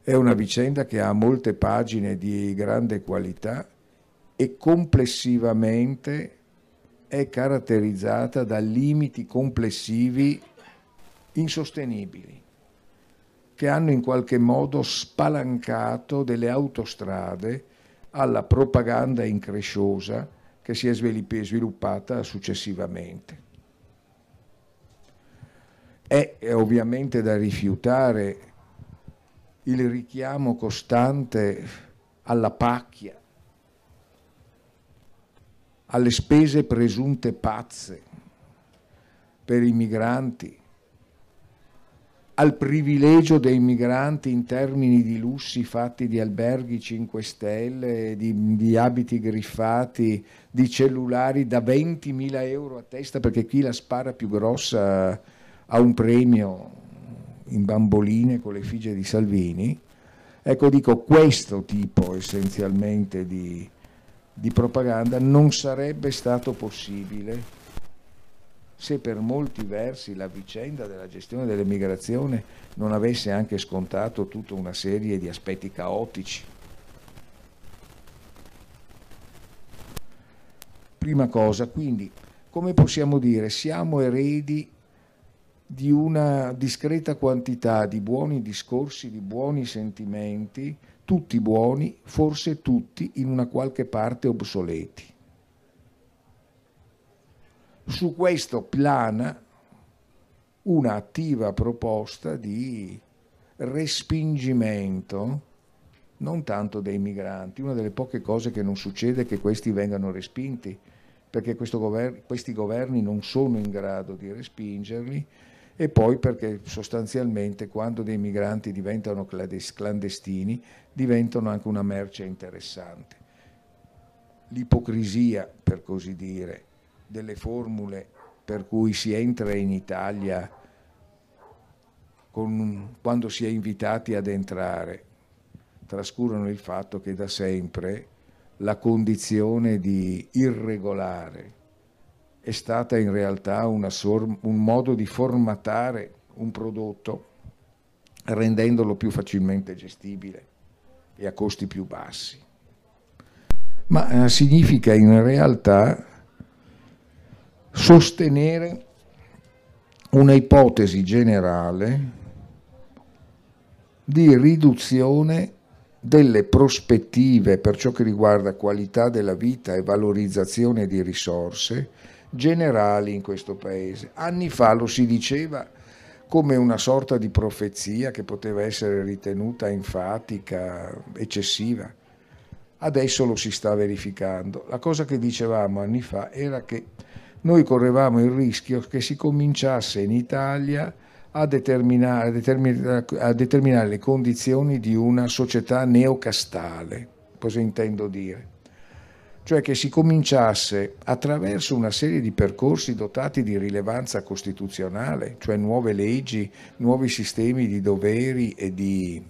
è una vicenda che ha molte pagine di grande qualità e complessivamente è caratterizzata da limiti complessivi insostenibili che hanno in qualche modo spalancato delle autostrade alla propaganda incresciosa che si è sviluppata successivamente. È ovviamente da rifiutare il richiamo costante alla pacchia, alle spese presunte pazze per i migranti, al privilegio dei migranti in termini di lussi fatti di alberghi 5 stelle, di, di abiti griffati, di cellulari da 20.000 euro a testa perché chi la spara più grossa ha un premio in bamboline con le figlie di Salvini. Ecco, dico, questo tipo essenzialmente di, di propaganda non sarebbe stato possibile se per molti versi la vicenda della gestione dell'emigrazione non avesse anche scontato tutta una serie di aspetti caotici. Prima cosa, quindi, come possiamo dire, siamo eredi di una discreta quantità di buoni discorsi, di buoni sentimenti, tutti buoni, forse tutti in una qualche parte obsoleti su questo plana una attiva proposta di respingimento non tanto dei migranti. Una delle poche cose che non succede è che questi vengano respinti, perché governo, questi governi non sono in grado di respingerli e poi perché sostanzialmente quando dei migranti diventano clandestini diventano anche una merce interessante. L'ipocrisia, per così dire, delle formule per cui si entra in Italia con, quando si è invitati ad entrare, trascurano il fatto che da sempre la condizione di irregolare è stata in realtà sor- un modo di formatare un prodotto rendendolo più facilmente gestibile e a costi più bassi. Ma eh, significa in realtà sostenere una ipotesi generale di riduzione delle prospettive per ciò che riguarda qualità della vita e valorizzazione di risorse generali in questo paese. Anni fa lo si diceva come una sorta di profezia che poteva essere ritenuta enfatica, eccessiva. Adesso lo si sta verificando. La cosa che dicevamo anni fa era che noi correvamo il rischio che si cominciasse in Italia a determinare, a determinare le condizioni di una società neocastale. Cosa intendo dire? Cioè che si cominciasse attraverso una serie di percorsi dotati di rilevanza costituzionale, cioè nuove leggi, nuovi sistemi di doveri e di,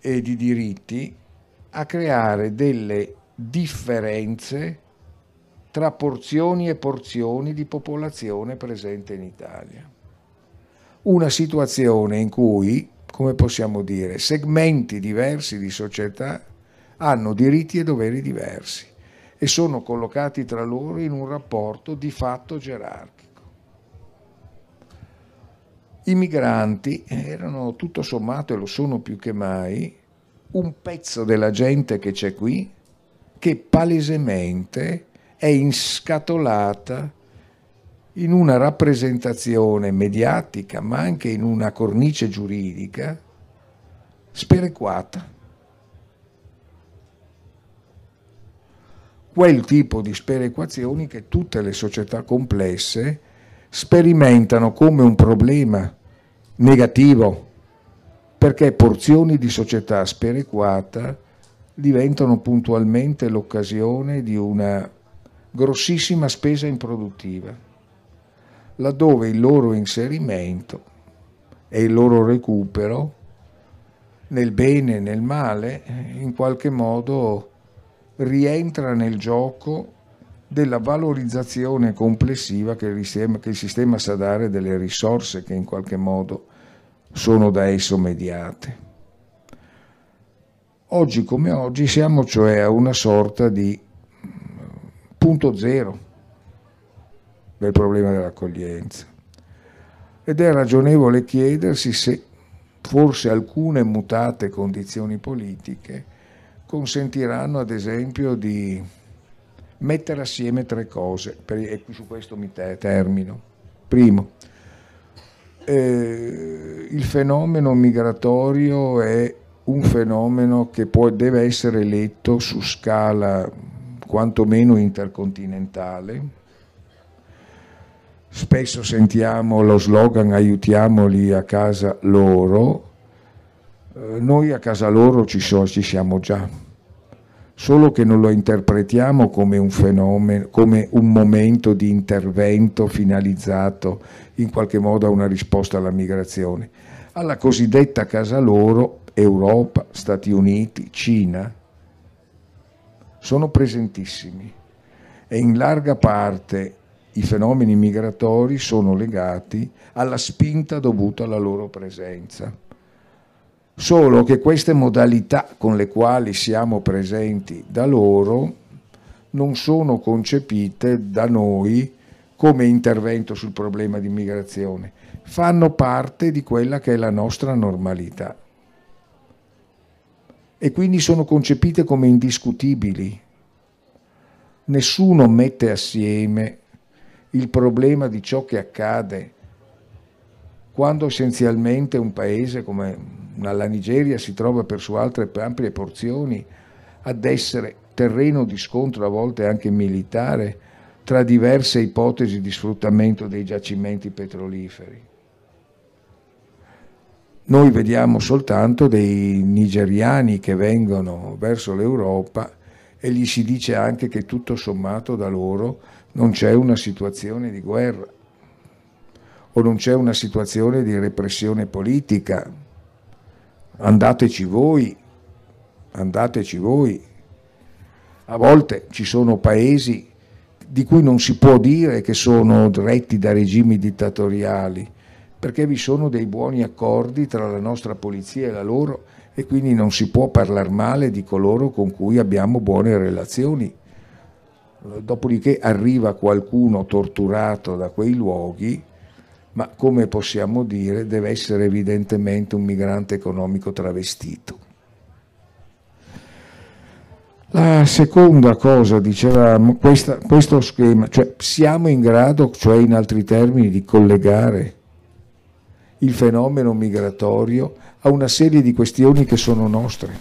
e di diritti, a creare delle differenze tra porzioni e porzioni di popolazione presente in Italia. Una situazione in cui, come possiamo dire, segmenti diversi di società hanno diritti e doveri diversi e sono collocati tra loro in un rapporto di fatto gerarchico. I migranti erano tutto sommato, e lo sono più che mai, un pezzo della gente che c'è qui che palesemente è inscatolata in una rappresentazione mediatica, ma anche in una cornice giuridica sperequata. Quel tipo di sperequazioni che tutte le società complesse sperimentano come un problema negativo perché porzioni di società sperequata diventano puntualmente l'occasione di una grossissima spesa improduttiva, laddove il loro inserimento e il loro recupero nel bene e nel male in qualche modo rientra nel gioco della valorizzazione complessiva che il, sistema, che il sistema sa dare delle risorse che in qualche modo sono da esso mediate. Oggi come oggi siamo cioè a una sorta di punto zero del problema dell'accoglienza ed è ragionevole chiedersi se forse alcune mutate condizioni politiche consentiranno ad esempio di mettere assieme tre cose, e su questo mi termino. Primo, eh, il fenomeno migratorio è un fenomeno che può, deve essere letto su scala quantomeno intercontinentale. Spesso sentiamo lo slogan aiutiamoli a casa loro, noi a casa loro ci, so, ci siamo già. Solo che non lo interpretiamo come un fenomeno, come un momento di intervento finalizzato in qualche modo a una risposta alla migrazione. Alla cosiddetta casa loro, Europa, Stati Uniti, Cina, sono presentissimi. E in larga parte i fenomeni migratori sono legati alla spinta dovuta alla loro presenza solo che queste modalità con le quali siamo presenti da loro non sono concepite da noi come intervento sul problema di immigrazione, fanno parte di quella che è la nostra normalità e quindi sono concepite come indiscutibili. Nessuno mette assieme il problema di ciò che accade quando essenzialmente un paese come la Nigeria si trova per su altre ampie porzioni ad essere terreno di scontro, a volte anche militare, tra diverse ipotesi di sfruttamento dei giacimenti petroliferi. Noi vediamo soltanto dei nigeriani che vengono verso l'Europa e gli si dice anche che tutto sommato da loro non c'è una situazione di guerra o non c'è una situazione di repressione politica andateci voi, andateci voi. A volte ci sono paesi di cui non si può dire che sono retti da regimi dittatoriali, perché vi sono dei buoni accordi tra la nostra polizia e la loro e quindi non si può parlare male di coloro con cui abbiamo buone relazioni. Dopodiché arriva qualcuno torturato da quei luoghi ma come possiamo dire deve essere evidentemente un migrante economico travestito. La seconda cosa, dicevamo, questa, questo schema, cioè siamo in grado, cioè in altri termini, di collegare il fenomeno migratorio a una serie di questioni che sono nostre,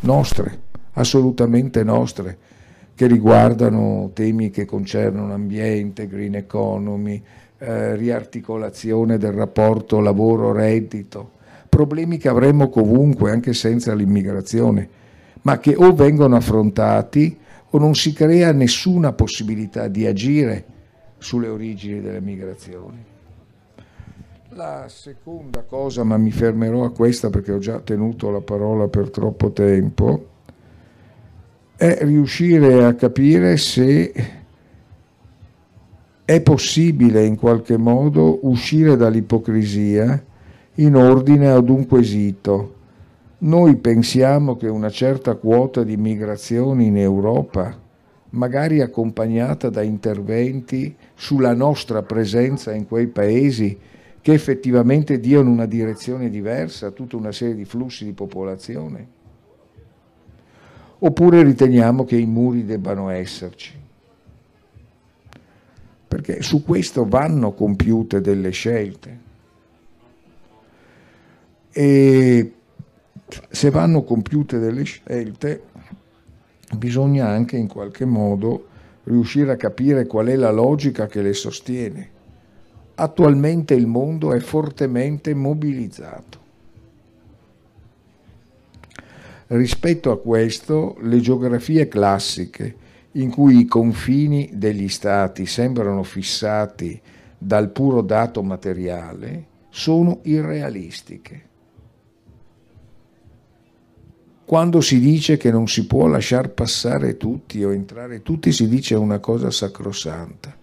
nostre, assolutamente nostre, che riguardano temi che concernono ambiente, green economy, eh, riarticolazione del rapporto lavoro-reddito, problemi che avremmo comunque anche senza l'immigrazione, ma che o vengono affrontati o non si crea nessuna possibilità di agire sulle origini delle migrazioni. La seconda cosa, ma mi fermerò a questa perché ho già tenuto la parola per troppo tempo, è riuscire a capire se è possibile in qualche modo uscire dall'ipocrisia in ordine ad un quesito. Noi pensiamo che una certa quota di migrazione in Europa, magari accompagnata da interventi sulla nostra presenza in quei paesi, che effettivamente diano una direzione diversa a tutta una serie di flussi di popolazione? Oppure riteniamo che i muri debbano esserci? Perché su questo vanno compiute delle scelte. E se vanno compiute delle scelte, bisogna anche in qualche modo riuscire a capire qual è la logica che le sostiene. Attualmente il mondo è fortemente mobilizzato. Rispetto a questo, le geografie classiche, in cui i confini degli stati sembrano fissati dal puro dato materiale, sono irrealistiche. Quando si dice che non si può lasciar passare tutti o entrare tutti, si dice una cosa sacrosanta,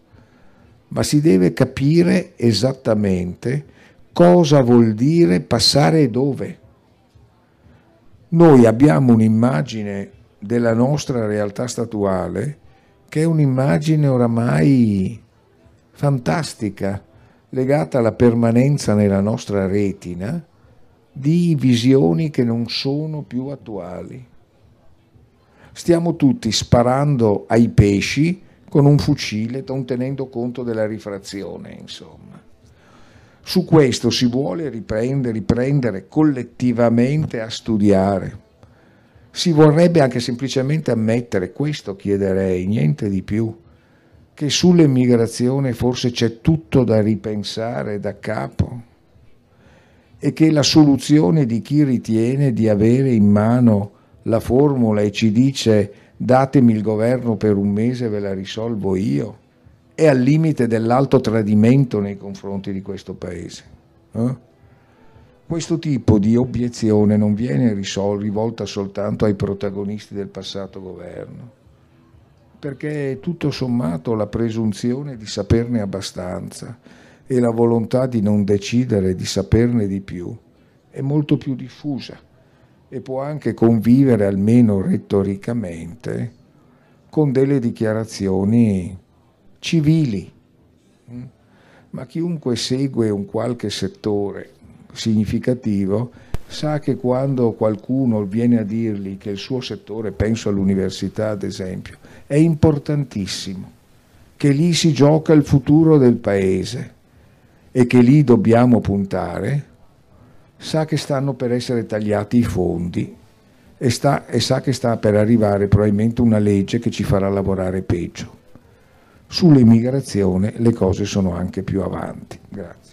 ma si deve capire esattamente cosa vuol dire passare dove. Noi abbiamo un'immagine della nostra realtà statuale che è un'immagine oramai fantastica, legata alla permanenza nella nostra retina di visioni che non sono più attuali. Stiamo tutti sparando ai pesci con un fucile, non tenendo conto della rifrazione, insomma. Su questo si vuole riprendere, riprendere collettivamente a studiare. Si vorrebbe anche semplicemente ammettere, questo chiederei, niente di più, che sull'immigrazione forse c'è tutto da ripensare da capo e che la soluzione di chi ritiene di avere in mano la formula e ci dice datemi il governo per un mese ve la risolvo io è al limite dell'alto tradimento nei confronti di questo paese. Eh? Questo tipo di obiezione non viene risol- rivolta soltanto ai protagonisti del passato governo, perché tutto sommato la presunzione di saperne abbastanza e la volontà di non decidere di saperne di più è molto più diffusa e può anche convivere almeno retoricamente con delle dichiarazioni civili. Mm? Ma chiunque segue un qualche settore significativo sa che quando qualcuno viene a dirgli che il suo settore, penso all'università ad esempio, è importantissimo, che lì si gioca il futuro del paese e che lì dobbiamo puntare, sa che stanno per essere tagliati i fondi e, sta, e sa che sta per arrivare probabilmente una legge che ci farà lavorare peggio. Sull'immigrazione le cose sono anche più avanti. Grazie.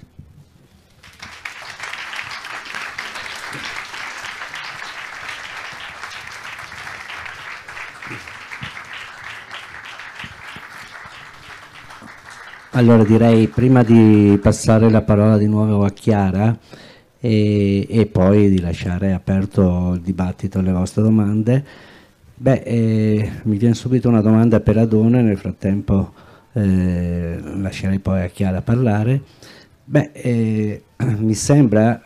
Allora direi prima di passare la parola di nuovo a Chiara e, e poi di lasciare aperto il dibattito alle vostre domande, beh, eh, mi viene subito una domanda per Adone, nel frattempo eh, lascerei poi a Chiara parlare. Beh, eh, mi sembra,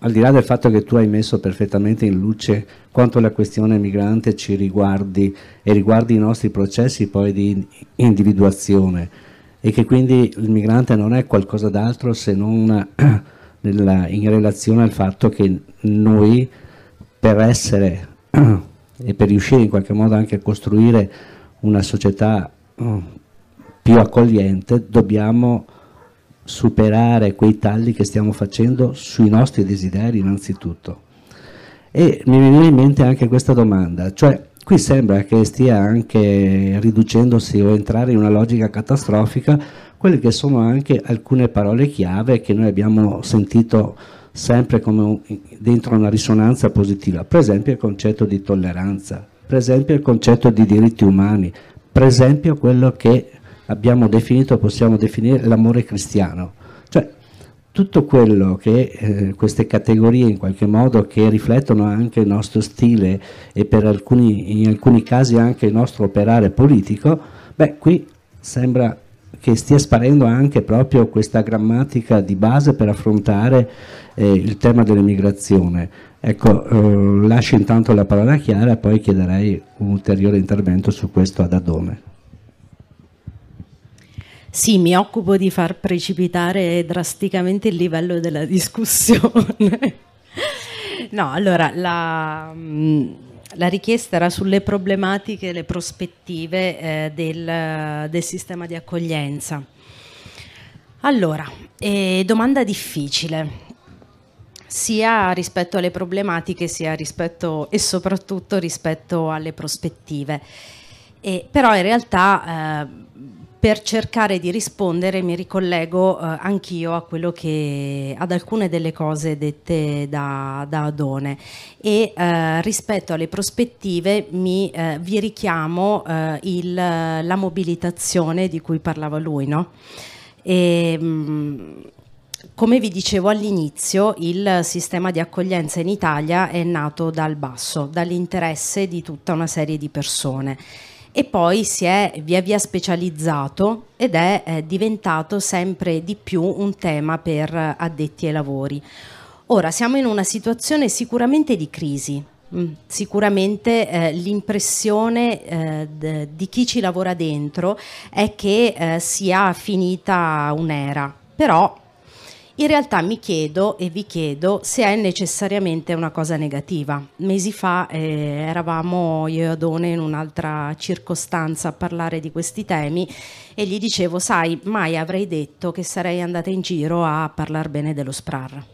al di là del fatto che tu hai messo perfettamente in luce quanto la questione migrante ci riguardi e riguardi i nostri processi poi di individuazione, e che quindi il migrante non è qualcosa d'altro se non nella, in relazione al fatto che noi per essere e per riuscire in qualche modo anche a costruire una società uh, più accogliente dobbiamo superare quei tagli che stiamo facendo sui nostri desideri innanzitutto. E mi viene in mente anche questa domanda, cioè Qui sembra che stia anche riducendosi o entrare in una logica catastrofica quelle che sono anche alcune parole chiave che noi abbiamo sentito sempre un, dentro una risonanza positiva, per esempio il concetto di tolleranza, per esempio il concetto di diritti umani, per esempio quello che abbiamo definito, possiamo definire l'amore cristiano tutto quello che eh, queste categorie in qualche modo che riflettono anche il nostro stile e per alcuni, in alcuni casi anche il nostro operare politico, beh qui sembra che stia sparendo anche proprio questa grammatica di base per affrontare eh, il tema dell'immigrazione. Ecco, eh, lascio intanto la parola a Chiara e poi chiederei un ulteriore intervento su questo ad Adone. Sì, mi occupo di far precipitare drasticamente il livello della discussione. no, allora, la, mm, la, richiesta era sulle problematiche le prospettive eh, del, del, sistema di accoglienza. Allora, eh, domanda difficile, sia rispetto alle problematiche, sia rispetto e soprattutto rispetto alle prospettive. Eh, però in realtà eh, per cercare di rispondere mi ricollego eh, anch'io che, ad alcune delle cose dette da, da Adone e eh, rispetto alle prospettive mi, eh, vi richiamo eh, il, la mobilitazione di cui parlava lui. No? E, mh, mm, come vi dicevo all'inizio, il sistema di accoglienza in Italia è nato dal basso, dall'interesse di tutta una serie di persone e poi si è via via specializzato ed è diventato sempre di più un tema per addetti ai lavori. Ora siamo in una situazione sicuramente di crisi, mm, Sicuramente eh, l'impressione eh, di chi ci lavora dentro è che eh, sia finita un'era, però in realtà mi chiedo e vi chiedo se è necessariamente una cosa negativa. Mesi fa eh, eravamo io e Adone in un'altra circostanza a parlare di questi temi e gli dicevo, sai, mai avrei detto che sarei andata in giro a parlare bene dello SPRAR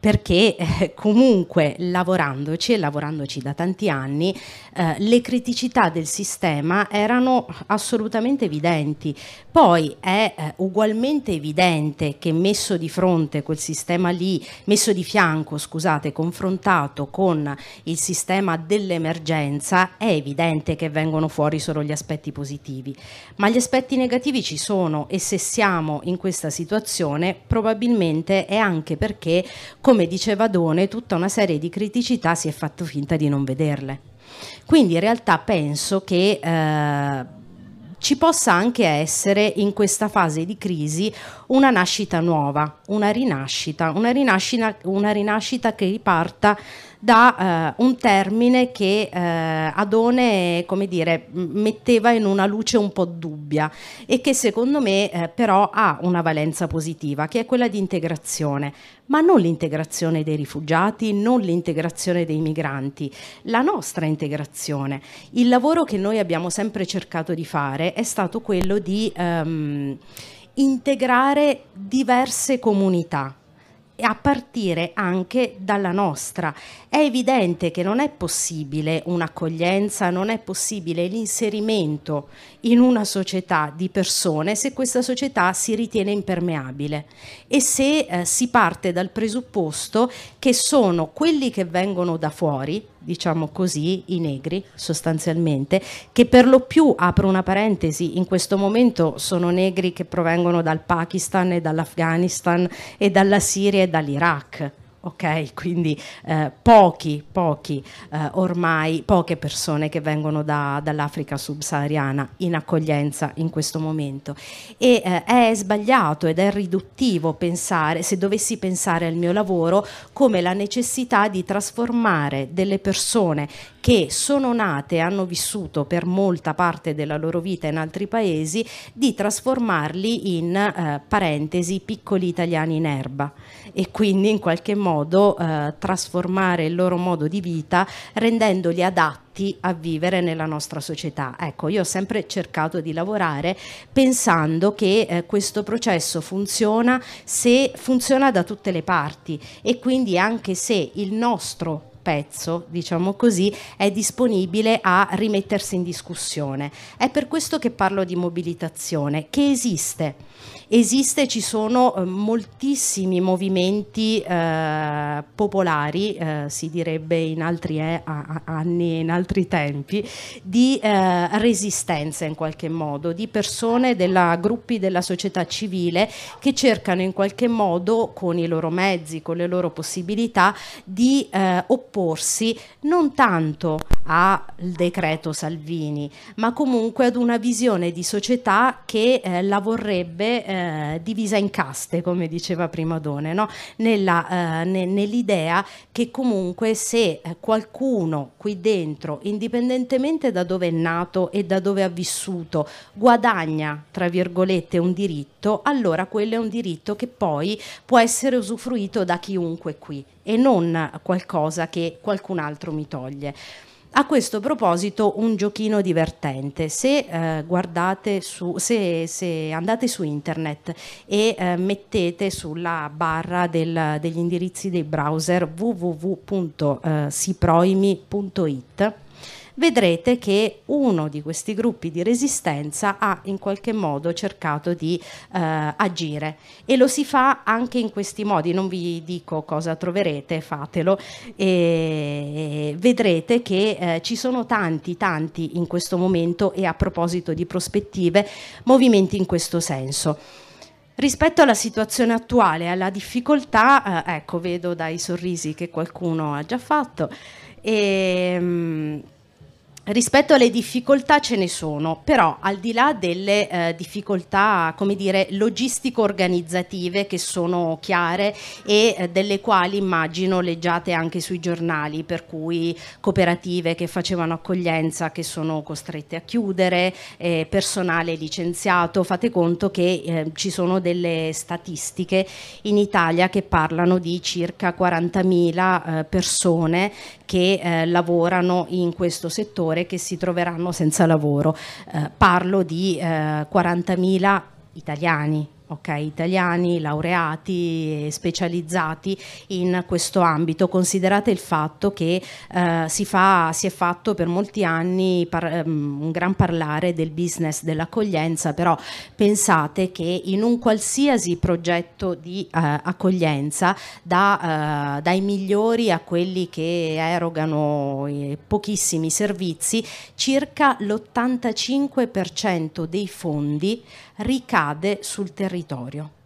perché eh, comunque lavorandoci e lavorandoci da tanti anni eh, le criticità del sistema erano assolutamente evidenti. Poi è eh, ugualmente evidente che messo di fronte quel sistema lì, messo di fianco, scusate, confrontato con il sistema dell'emergenza, è evidente che vengono fuori solo gli aspetti positivi. Ma gli aspetti negativi ci sono e se siamo in questa situazione probabilmente è anche perché come diceva Done, tutta una serie di criticità si è fatto finta di non vederle. Quindi in realtà penso che eh, ci possa anche essere in questa fase di crisi una nascita nuova, una rinascita, una rinascita, una rinascita che riparta da eh, un termine che eh, Adone come dire, metteva in una luce un po' dubbia e che secondo me eh, però ha una valenza positiva, che è quella di integrazione, ma non l'integrazione dei rifugiati, non l'integrazione dei migranti, la nostra integrazione. Il lavoro che noi abbiamo sempre cercato di fare è stato quello di ehm, integrare diverse comunità a partire anche dalla nostra. È evidente che non è possibile un'accoglienza, non è possibile l'inserimento in una società di persone se questa società si ritiene impermeabile e se eh, si parte dal presupposto che sono quelli che vengono da fuori, diciamo così, i negri sostanzialmente, che per lo più, apro una parentesi, in questo momento sono negri che provengono dal Pakistan e dall'Afghanistan e dalla Siria e dall'Iraq ok? Quindi eh, pochi, pochi eh, ormai, poche persone che vengono da, dall'Africa subsahariana in accoglienza in questo momento. E eh, è sbagliato ed è riduttivo pensare, se dovessi pensare al mio lavoro, come la necessità di trasformare delle persone che sono nate e hanno vissuto per molta parte della loro vita in altri paesi, di trasformarli in eh, parentesi piccoli italiani in erba e quindi in qualche modo eh, trasformare il loro modo di vita rendendoli adatti a vivere nella nostra società. Ecco, io ho sempre cercato di lavorare pensando che eh, questo processo funziona se funziona da tutte le parti e quindi anche se il nostro pezzo, diciamo così, è disponibile a rimettersi in discussione. È per questo che parlo di mobilitazione, che esiste esiste, ci sono eh, moltissimi movimenti eh, popolari, eh, si direbbe in altri eh, anni e in altri tempi, di eh, resistenza in qualche modo, di persone, della, gruppi della società civile che cercano in qualche modo con i loro mezzi, con le loro possibilità di opporsi non tanto al decreto Salvini, ma comunque ad una visione di società che la vorrebbe eh, divisa in caste, come diceva prima Done, no? Nella, eh, ne, nell'idea che comunque se eh, qualcuno qui dentro, indipendentemente da dove è nato e da dove ha vissuto, guadagna, tra virgolette, un diritto, allora quello è un diritto che poi può essere usufruito da chiunque qui e non qualcosa che qualcun altro mi toglie. A questo proposito un giochino divertente, se, eh, guardate su, se, se, andate su internet e eh, mettete sulla barra del, degli indirizzi dei browser www.siproimi.it vedrete che uno di questi gruppi di resistenza ha in qualche modo cercato di eh, agire. E lo si fa anche in questi modi, non vi dico cosa troverete, fatelo. E vedrete che eh, ci sono tanti, tanti in questo momento e a proposito di prospettive, movimenti in questo senso. Rispetto alla situazione attuale, alla difficoltà, eh, ecco, vedo dai sorrisi che qualcuno ha già fatto, e, ehm, Rispetto alle difficoltà ce ne sono, però al di là delle eh, difficoltà, come dire, logistico-organizzative che sono chiare e eh, delle quali immagino leggiate anche sui giornali, per cui cooperative che facevano accoglienza che sono costrette a chiudere, eh, personale licenziato, fate conto che eh, ci sono delle statistiche in Italia che parlano di circa 40.000 eh, persone che eh, lavorano in questo settore che si troveranno senza lavoro. Eh, parlo di eh, 40.000 italiani okay, italiani laureati e specializzati in questo ambito. Considerate il fatto che eh, si, fa, si, è fatto per molti anni par- um, un gran parlare del business dell'accoglienza, però pensate che in un qualsiasi progetto di uh, accoglienza, da, uh, dai migliori a quelli che erogano eh, pochissimi servizi, circa l'85% dei fondi ricade sul territorio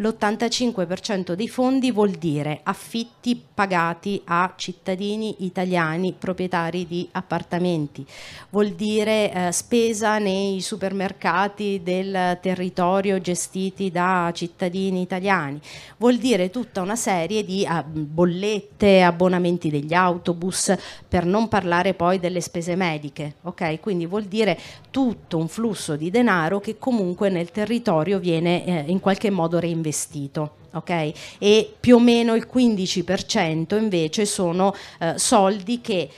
l'85% dei fondi vuol dire affitti pagati a cittadini italiani proprietari di appartamenti, vuol dire eh, spesa nei supermercati del territorio gestiti da cittadini italiani, vuol dire tutta una serie di ah, bollette, abbonamenti degli autobus, per non parlare poi delle spese mediche, ok? Quindi vuol dire tutto un flusso di denaro che comunque nel territorio viene eh, in qualche modo reinvestito investito. Okay? E più o meno il 15% invece sono eh, soldi che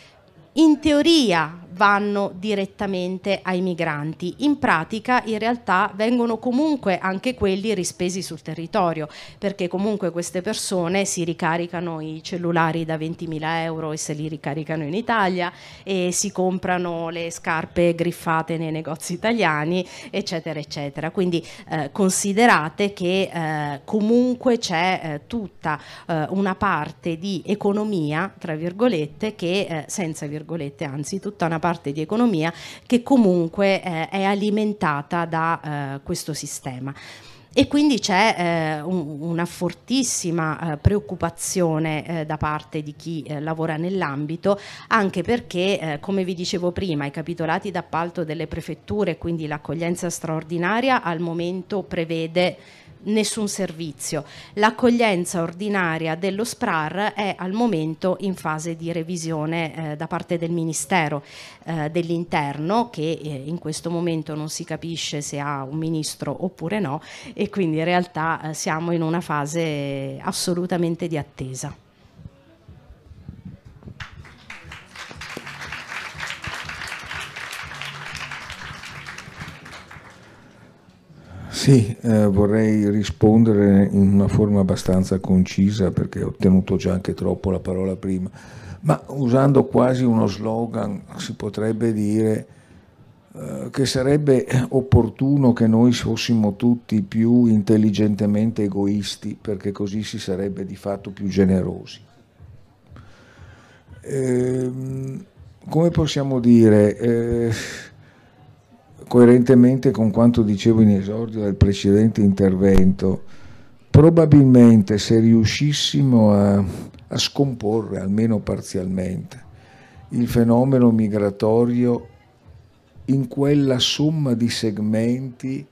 in teoria vanno direttamente ai migranti. In pratica in realtà vengono comunque anche quelli rispesi sul territorio, perché comunque queste persone si ricaricano i cellulari da 20.000 euro e se li ricaricano in Italia e si comprano le scarpe griffate nei negozi italiani, eccetera, eccetera. Quindi eh, considerate che eh, comunque c'è eh, tutta eh, una parte di economia, tra virgolette, che eh, senza virgolette, anzi tutta una parte di economia che comunque eh, è alimentata da eh, questo sistema. E quindi c'è eh, un, una fortissima eh, preoccupazione eh, da parte di chi eh, lavora nell'ambito, anche perché, eh, come vi dicevo prima, i capitolati d'appalto delle prefetture, quindi l'accoglienza straordinaria, al momento prevede nessun servizio. L'accoglienza ordinaria dello SPRAR è al momento in fase di revisione eh, da parte del Ministero eh, dell'Interno che eh, in questo momento non si capisce se ha un ministro oppure no e quindi in realtà eh, siamo in una fase assolutamente di attesa. Sì, eh, vorrei rispondere in una forma abbastanza concisa perché ho tenuto già anche troppo la parola prima, ma usando quasi uno slogan si potrebbe dire eh, che sarebbe opportuno che noi fossimo tutti più intelligentemente egoisti perché così si sarebbe di fatto più generosi. Eh, come possiamo dire? Coerentemente con quanto dicevo in esordio del precedente intervento, probabilmente se riuscissimo a, a scomporre, almeno parzialmente, il fenomeno migratorio in quella somma di segmenti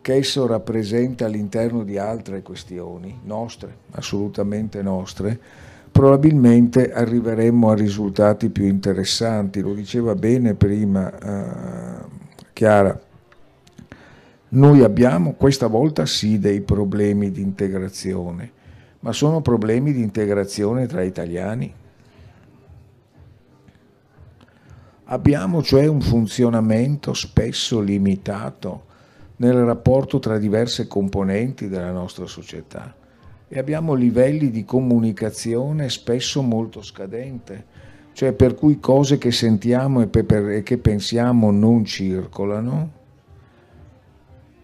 che esso rappresenta all'interno di altre questioni nostre, assolutamente nostre, probabilmente arriveremmo a risultati più interessanti. Lo diceva bene prima eh, Chiara, noi abbiamo questa volta sì dei problemi di integrazione, ma sono problemi di integrazione tra italiani. Abbiamo cioè un funzionamento spesso limitato nel rapporto tra diverse componenti della nostra società e abbiamo livelli di comunicazione spesso molto scadente cioè per cui cose che sentiamo e, per, e che pensiamo non circolano.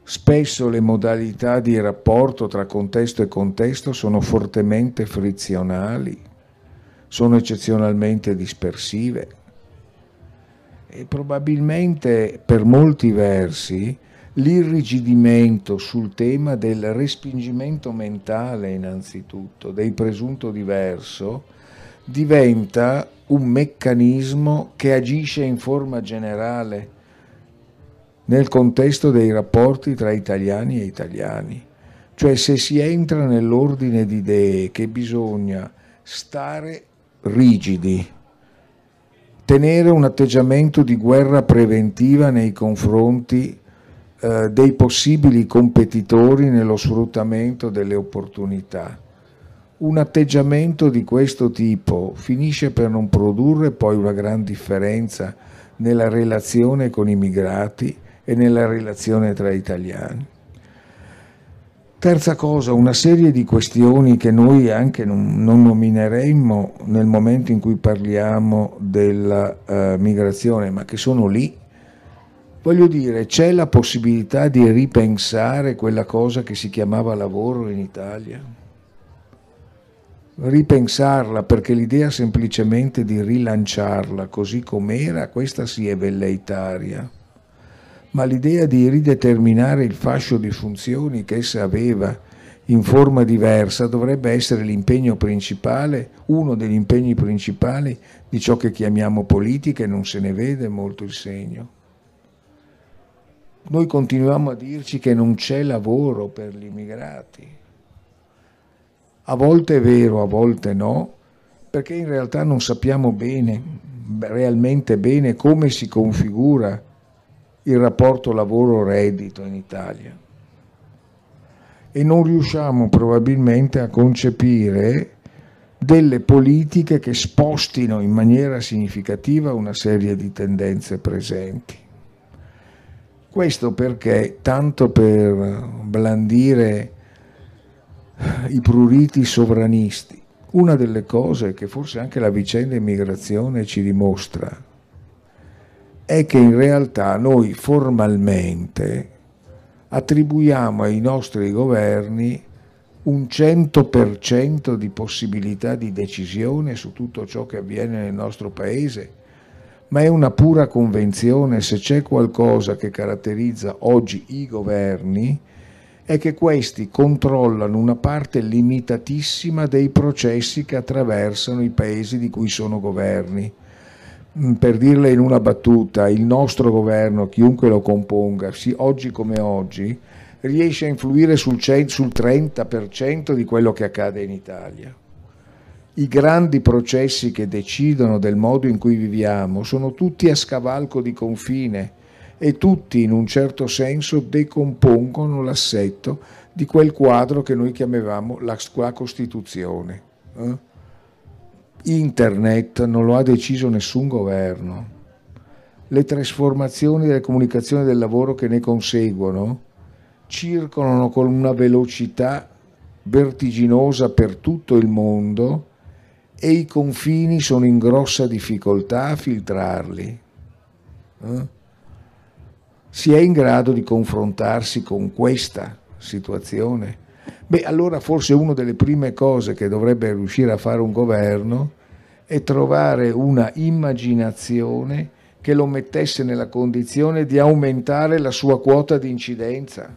Spesso le modalità di rapporto tra contesto e contesto sono fortemente frizionali, sono eccezionalmente dispersive e probabilmente per molti versi l'irrigidimento sul tema del respingimento mentale innanzitutto, del presunto diverso, diventa un meccanismo che agisce in forma generale nel contesto dei rapporti tra italiani e italiani. Cioè se si entra nell'ordine di idee che bisogna stare rigidi, tenere un atteggiamento di guerra preventiva nei confronti eh, dei possibili competitori nello sfruttamento delle opportunità. Un atteggiamento di questo tipo finisce per non produrre poi una gran differenza nella relazione con i migrati e nella relazione tra italiani. Terza cosa, una serie di questioni che noi anche non, non nomineremmo nel momento in cui parliamo della uh, migrazione, ma che sono lì. Voglio dire, c'è la possibilità di ripensare quella cosa che si chiamava lavoro in Italia? Ripensarla perché l'idea semplicemente di rilanciarla così com'era, questa sì è velleitaria ma l'idea di rideterminare il fascio di funzioni che essa aveva in forma diversa dovrebbe essere l'impegno principale, uno degli impegni principali di ciò che chiamiamo politica e non se ne vede molto il segno. Noi continuiamo a dirci che non c'è lavoro per gli immigrati. A volte è vero, a volte no, perché in realtà non sappiamo bene, realmente bene, come si configura il rapporto lavoro-reddito in Italia e non riusciamo probabilmente a concepire delle politiche che spostino in maniera significativa una serie di tendenze presenti. Questo perché, tanto per blandire i pruriti sovranisti, una delle cose che forse anche la vicenda immigrazione ci dimostra è che in realtà noi formalmente attribuiamo ai nostri governi un 100% di possibilità di decisione su tutto ciò che avviene nel nostro paese, ma è una pura convenzione, se c'è qualcosa che caratterizza oggi i governi, è che questi controllano una parte limitatissima dei processi che attraversano i paesi di cui sono governi Mm, per dirle in una battuta, il nostro governo, chiunque lo componga, sì, oggi come oggi, riesce a influire sul, sul 30% di quello che accade in Italia. I grandi processi che decidono del modo in cui viviamo sono tutti a scavalco di confine e tutti in un certo senso decompongono l'assetto di quel quadro che noi chiamavamo la, la Costituzione. Eh? Internet non lo ha deciso nessun governo. Le trasformazioni delle comunicazioni del lavoro che ne conseguono circolano con una velocità vertiginosa per tutto il mondo e i confini sono in grossa difficoltà a filtrarli. Eh? Si è in grado di confrontarsi con questa situazione? Beh, allora forse una delle prime cose che dovrebbe riuscire a fare un governo è trovare una immaginazione che lo mettesse nella condizione di aumentare la sua quota di incidenza.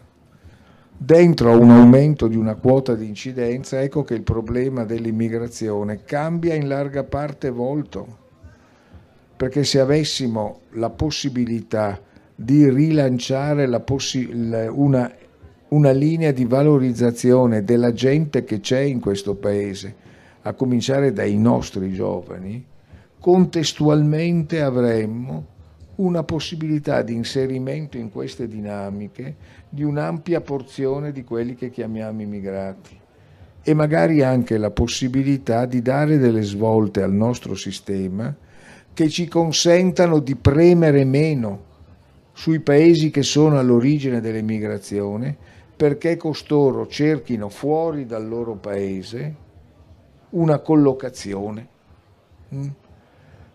Dentro a un aumento di una quota di incidenza, ecco che il problema dell'immigrazione cambia in larga parte volto, perché se avessimo la possibilità di rilanciare possi- una una linea di valorizzazione della gente che c'è in questo paese, a cominciare dai nostri giovani, contestualmente avremmo una possibilità di inserimento in queste dinamiche di un'ampia porzione di quelli che chiamiamo immigrati e magari anche la possibilità di dare delle svolte al nostro sistema che ci consentano di premere meno sui paesi che sono all'origine dell'immigrazione perché costoro cerchino fuori dal loro paese una collocazione. Mm?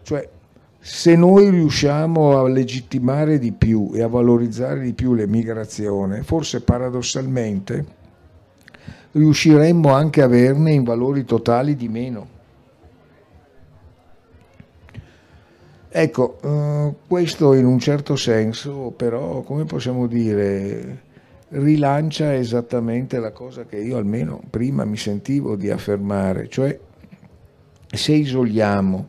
Cioè, se noi riusciamo a legittimare di più e a valorizzare di più l'emigrazione, forse paradossalmente riusciremmo anche a averne in valori totali di meno. Ecco, eh, questo in un certo senso però, come possiamo dire, rilancia esattamente la cosa che io almeno prima mi sentivo di affermare, cioè se isoliamo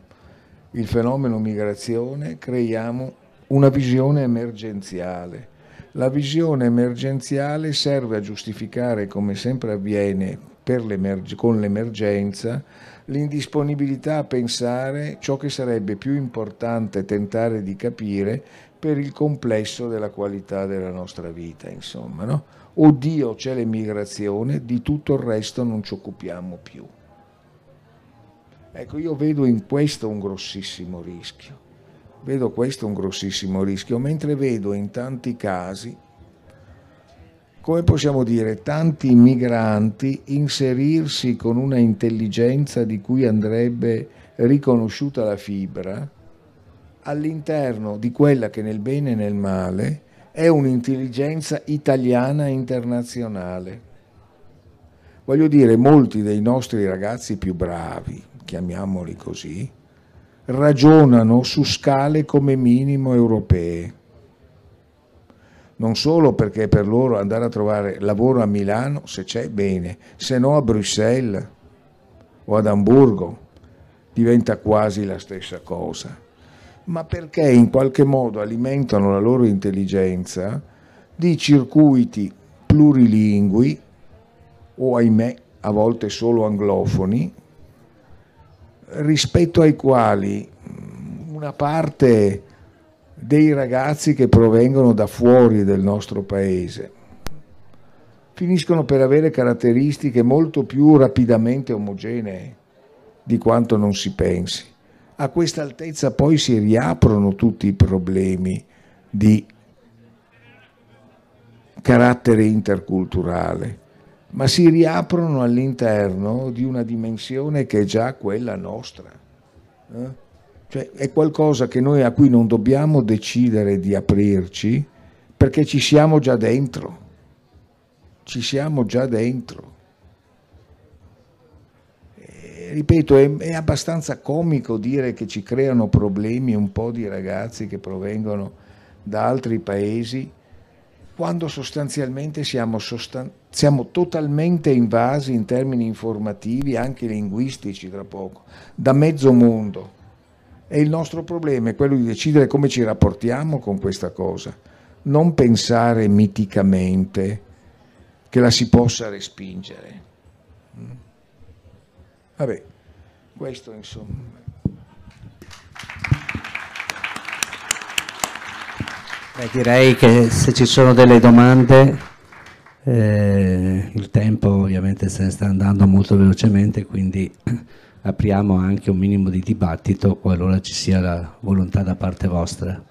il fenomeno migrazione creiamo una visione emergenziale. La visione emergenziale serve a giustificare, come sempre avviene con l'emergenza, l'indisponibilità a pensare ciò che sarebbe più importante tentare di capire per il complesso della qualità della nostra vita, insomma, no? Oddio c'è l'emigrazione, di tutto il resto non ci occupiamo più. Ecco, io vedo in questo un grossissimo rischio, vedo questo un grossissimo rischio, mentre vedo in tanti casi come possiamo dire, tanti migranti inserirsi con una intelligenza di cui andrebbe riconosciuta la fibra all'interno di quella che nel bene e nel male è un'intelligenza italiana internazionale. Voglio dire, molti dei nostri ragazzi più bravi, chiamiamoli così, ragionano su scale come minimo europee non solo perché per loro andare a trovare lavoro a Milano, se c'è bene, se no a Bruxelles o ad Amburgo diventa quasi la stessa cosa, ma perché in qualche modo alimentano la loro intelligenza di circuiti plurilingui o ahimè a volte solo anglofoni, rispetto ai quali una parte dei ragazzi che provengono da fuori del nostro paese finiscono per avere caratteristiche molto più rapidamente omogenee di quanto non si pensi. A questa altezza poi si riaprono tutti i problemi di carattere interculturale, ma si riaprono all'interno di una dimensione che è già quella nostra. Eh? Cioè è qualcosa che noi a cui non dobbiamo decidere di aprirci perché ci siamo già dentro. Ci siamo già dentro. E, ripeto, è, è abbastanza comico dire che ci creano problemi un po' di ragazzi che provengono da altri paesi quando sostanzialmente siamo, sostan- siamo, totalmente invasi in termini informativi, anche linguistici tra poco, da mezzo mondo. E il nostro problema è quello di decidere come ci rapportiamo con questa cosa, non pensare miticamente che la si possa respingere. Mm? Vabbè, questo insomma. Beh, direi che se ci sono delle domande, eh, il tempo ovviamente se ne sta andando molto velocemente, quindi apriamo anche un minimo di dibattito qualora ci sia la volontà da parte vostra.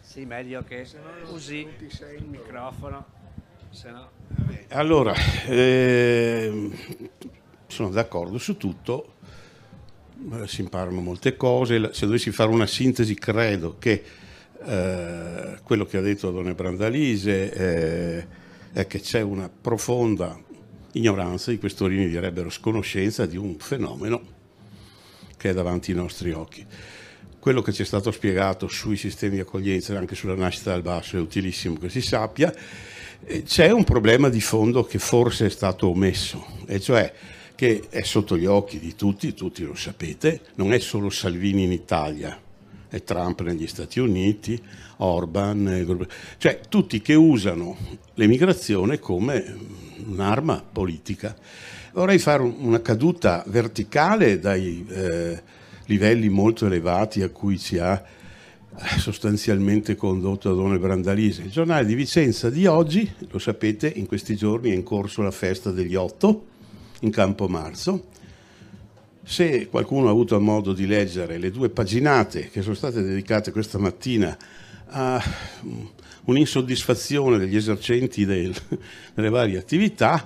Sì, meglio che usi il microfono. No... Allora, eh, sono d'accordo su tutto, eh, si imparano molte cose, se dovessi fare una sintesi credo che eh, quello che ha detto Don Brandalise eh, è che c'è una profonda ignoranza, i questorini direbbero sconoscenza di un fenomeno che è davanti ai nostri occhi. Quello che ci è stato spiegato sui sistemi di accoglienza e anche sulla nascita dal basso è utilissimo che si sappia. C'è un problema di fondo che forse è stato omesso, e cioè che è sotto gli occhi di tutti, tutti lo sapete, non è solo Salvini in Italia, è Trump negli Stati Uniti, Orban, cioè tutti che usano l'emigrazione come un'arma politica. Vorrei fare una caduta verticale dai eh, livelli molto elevati a cui ci ha eh, sostanzialmente condotto Adone Brandalise. Il giornale di Vicenza di oggi, lo sapete, in questi giorni è in corso la festa degli otto in Campo Marzo se qualcuno ha avuto modo di leggere le due paginate che sono state dedicate questa mattina a un'insoddisfazione degli esercenti del, delle varie attività,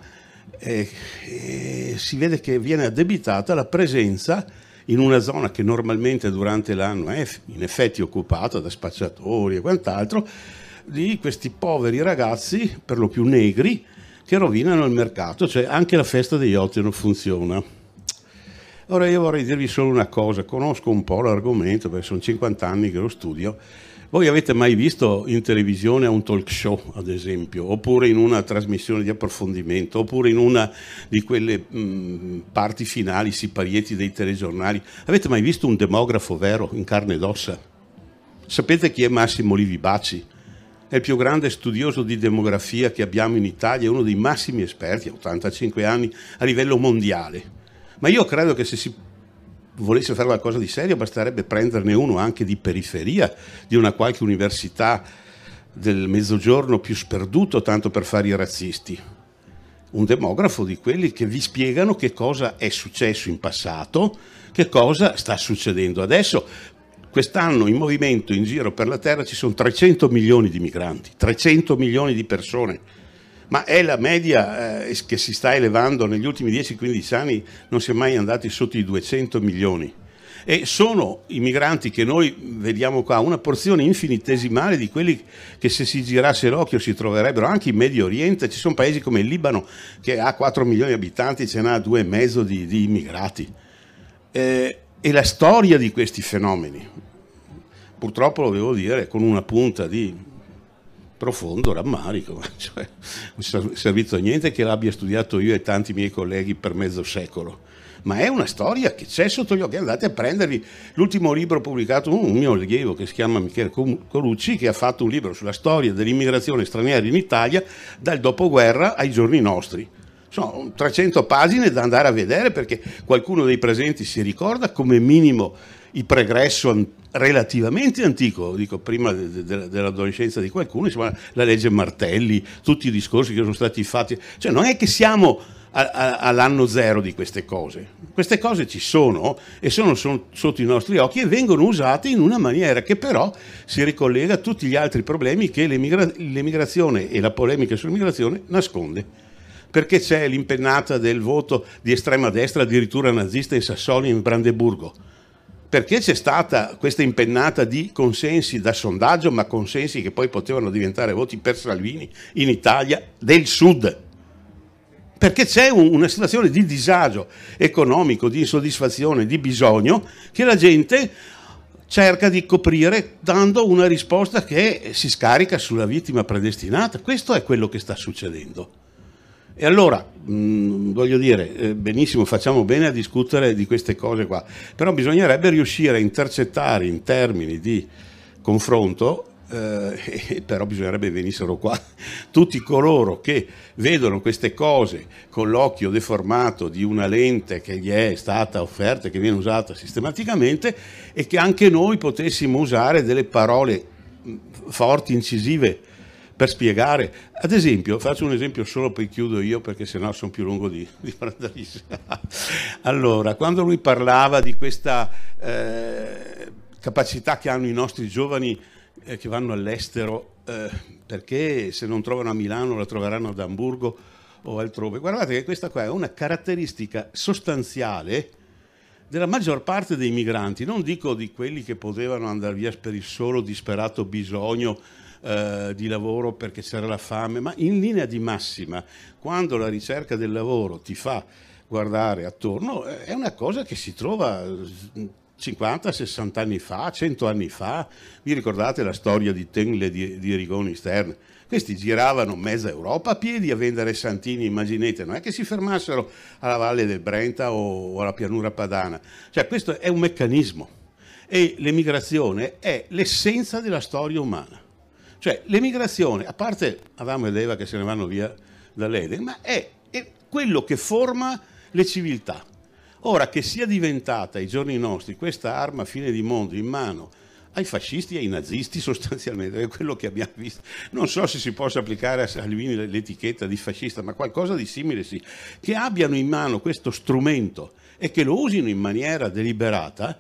e, e si vede che viene addebitata la presenza in una zona che normalmente durante l'anno è in effetti occupata da spacciatori e quant'altro, di questi poveri ragazzi, per lo più negri, che rovinano il mercato, cioè anche la festa degli otti non funziona. Ora io vorrei dirvi solo una cosa, conosco un po' l'argomento perché sono 50 anni che lo studio. Voi avete mai visto in televisione un talk show, ad esempio, oppure in una trasmissione di approfondimento, oppure in una di quelle mh, parti finali, siparieti dei telegiornali? Avete mai visto un demografo vero in carne ed ossa? Sapete chi è Massimo Livi Baci? È il più grande studioso di demografia che abbiamo in Italia, è uno dei massimi esperti, ha 85 anni, a livello mondiale. Ma io credo che se si volesse fare qualcosa di serio basterebbe prenderne uno anche di periferia, di una qualche università del mezzogiorno più sperduto, tanto per fare i razzisti. Un demografo di quelli che vi spiegano che cosa è successo in passato, che cosa sta succedendo adesso. Quest'anno in movimento in giro per la Terra ci sono 300 milioni di migranti, 300 milioni di persone ma è la media eh, che si sta elevando negli ultimi 10-15 anni, non si è mai andati sotto i 200 milioni. E sono i migranti che noi vediamo qua, una porzione infinitesimale di quelli che se si girasse l'occhio si troverebbero anche in Medio Oriente. Ci sono paesi come il Libano che ha 4 milioni di abitanti, ce n'ha 2,5 di, di immigrati. Eh, e la storia di questi fenomeni, purtroppo lo devo dire, con una punta di profondo rammarico, cioè, non è servito a niente che l'abbia studiato io e tanti miei colleghi per mezzo secolo, ma è una storia che c'è sotto gli occhi, andate a prendervi l'ultimo libro pubblicato, un mio allievo che si chiama Michele Colucci, che ha fatto un libro sulla storia dell'immigrazione straniera in Italia dal dopoguerra ai giorni nostri. Sono 300 pagine da andare a vedere perché qualcuno dei presenti si ricorda come minimo il pregresso relativamente antico, dico prima de, de, dell'adolescenza di qualcuno, insomma, la legge Martelli, tutti i discorsi che sono stati fatti, cioè non è che siamo a, a, all'anno zero di queste cose, queste cose ci sono e sono, sono, sotto i nostri occhi e vengono usate in una maniera che però si ricollega a tutti gli altri problemi che l'emigra- l'emigrazione e la polemica sull'immigrazione nasconde. Perché c'è l'impennata del voto di estrema destra, addirittura nazista in Sassonia, in Brandeburgo perché c'è stata questa impennata di consensi da sondaggio, ma consensi che poi potevano diventare voti per Salvini in Italia del Sud. Perché c'è un, una situazione di disagio economico, di insoddisfazione, di bisogno che la gente cerca di coprire dando una risposta che si scarica sulla vittima predestinata. Questo è quello che sta succedendo. E allora, mh, mm, voglio dire, eh, benissimo, facciamo bene a discutere di queste cose qua, però bisognerebbe riuscire a intercettare in termini di confronto eh, però bisognerebbe venissero qua tutti coloro che vedono queste cose con l'occhio deformato di una lente che gli è stata offerta che viene usata sistematicamente e che anche noi potessimo usare delle parole mm, forti, incisive per spiegare. Ad esempio, faccio un esempio solo poi chiudo io perché sennò sono più lungo di, di Allora, quando lui parlava di questa eh, capacità che hanno i nostri giovani eh, che vanno all'estero, eh, perché se non trovano a Milano la troveranno ad Amburgo o altrove. Guardate che questa qua è una caratteristica sostanziale della maggior parte dei migranti, non dico di quelli che potevano andare via per il solo disperato bisogno eh, di lavoro perché c'era la fame, ma in linea di massima, quando la ricerca del lavoro ti fa guardare attorno, eh, è una cosa che si trova 50, 60 anni fa, 100 anni fa. Vi ricordate la storia di Tengle di, di Rigoni Stern? Questi giravano mezza Europa a piedi a vendere santini, immaginate, non è che si fermassero alla valle del Brenta o alla pianura padana. Cioè questo è un meccanismo e l'emigrazione è l'essenza della storia umana. Cioè l'emigrazione, a parte Adamo ed Eva che se ne vanno via dall'Eden, ma è, è quello che forma le civiltà. Ora che sia diventata ai giorni nostri questa arma fine di mondo in mano ai fascisti e ai nazisti sostanzialmente, è quello che abbiamo visto. Non so se si possa applicare a Salvini l'etichetta di fascista, ma qualcosa di simile sì. Che abbiano in mano questo strumento e che lo usino in maniera deliberata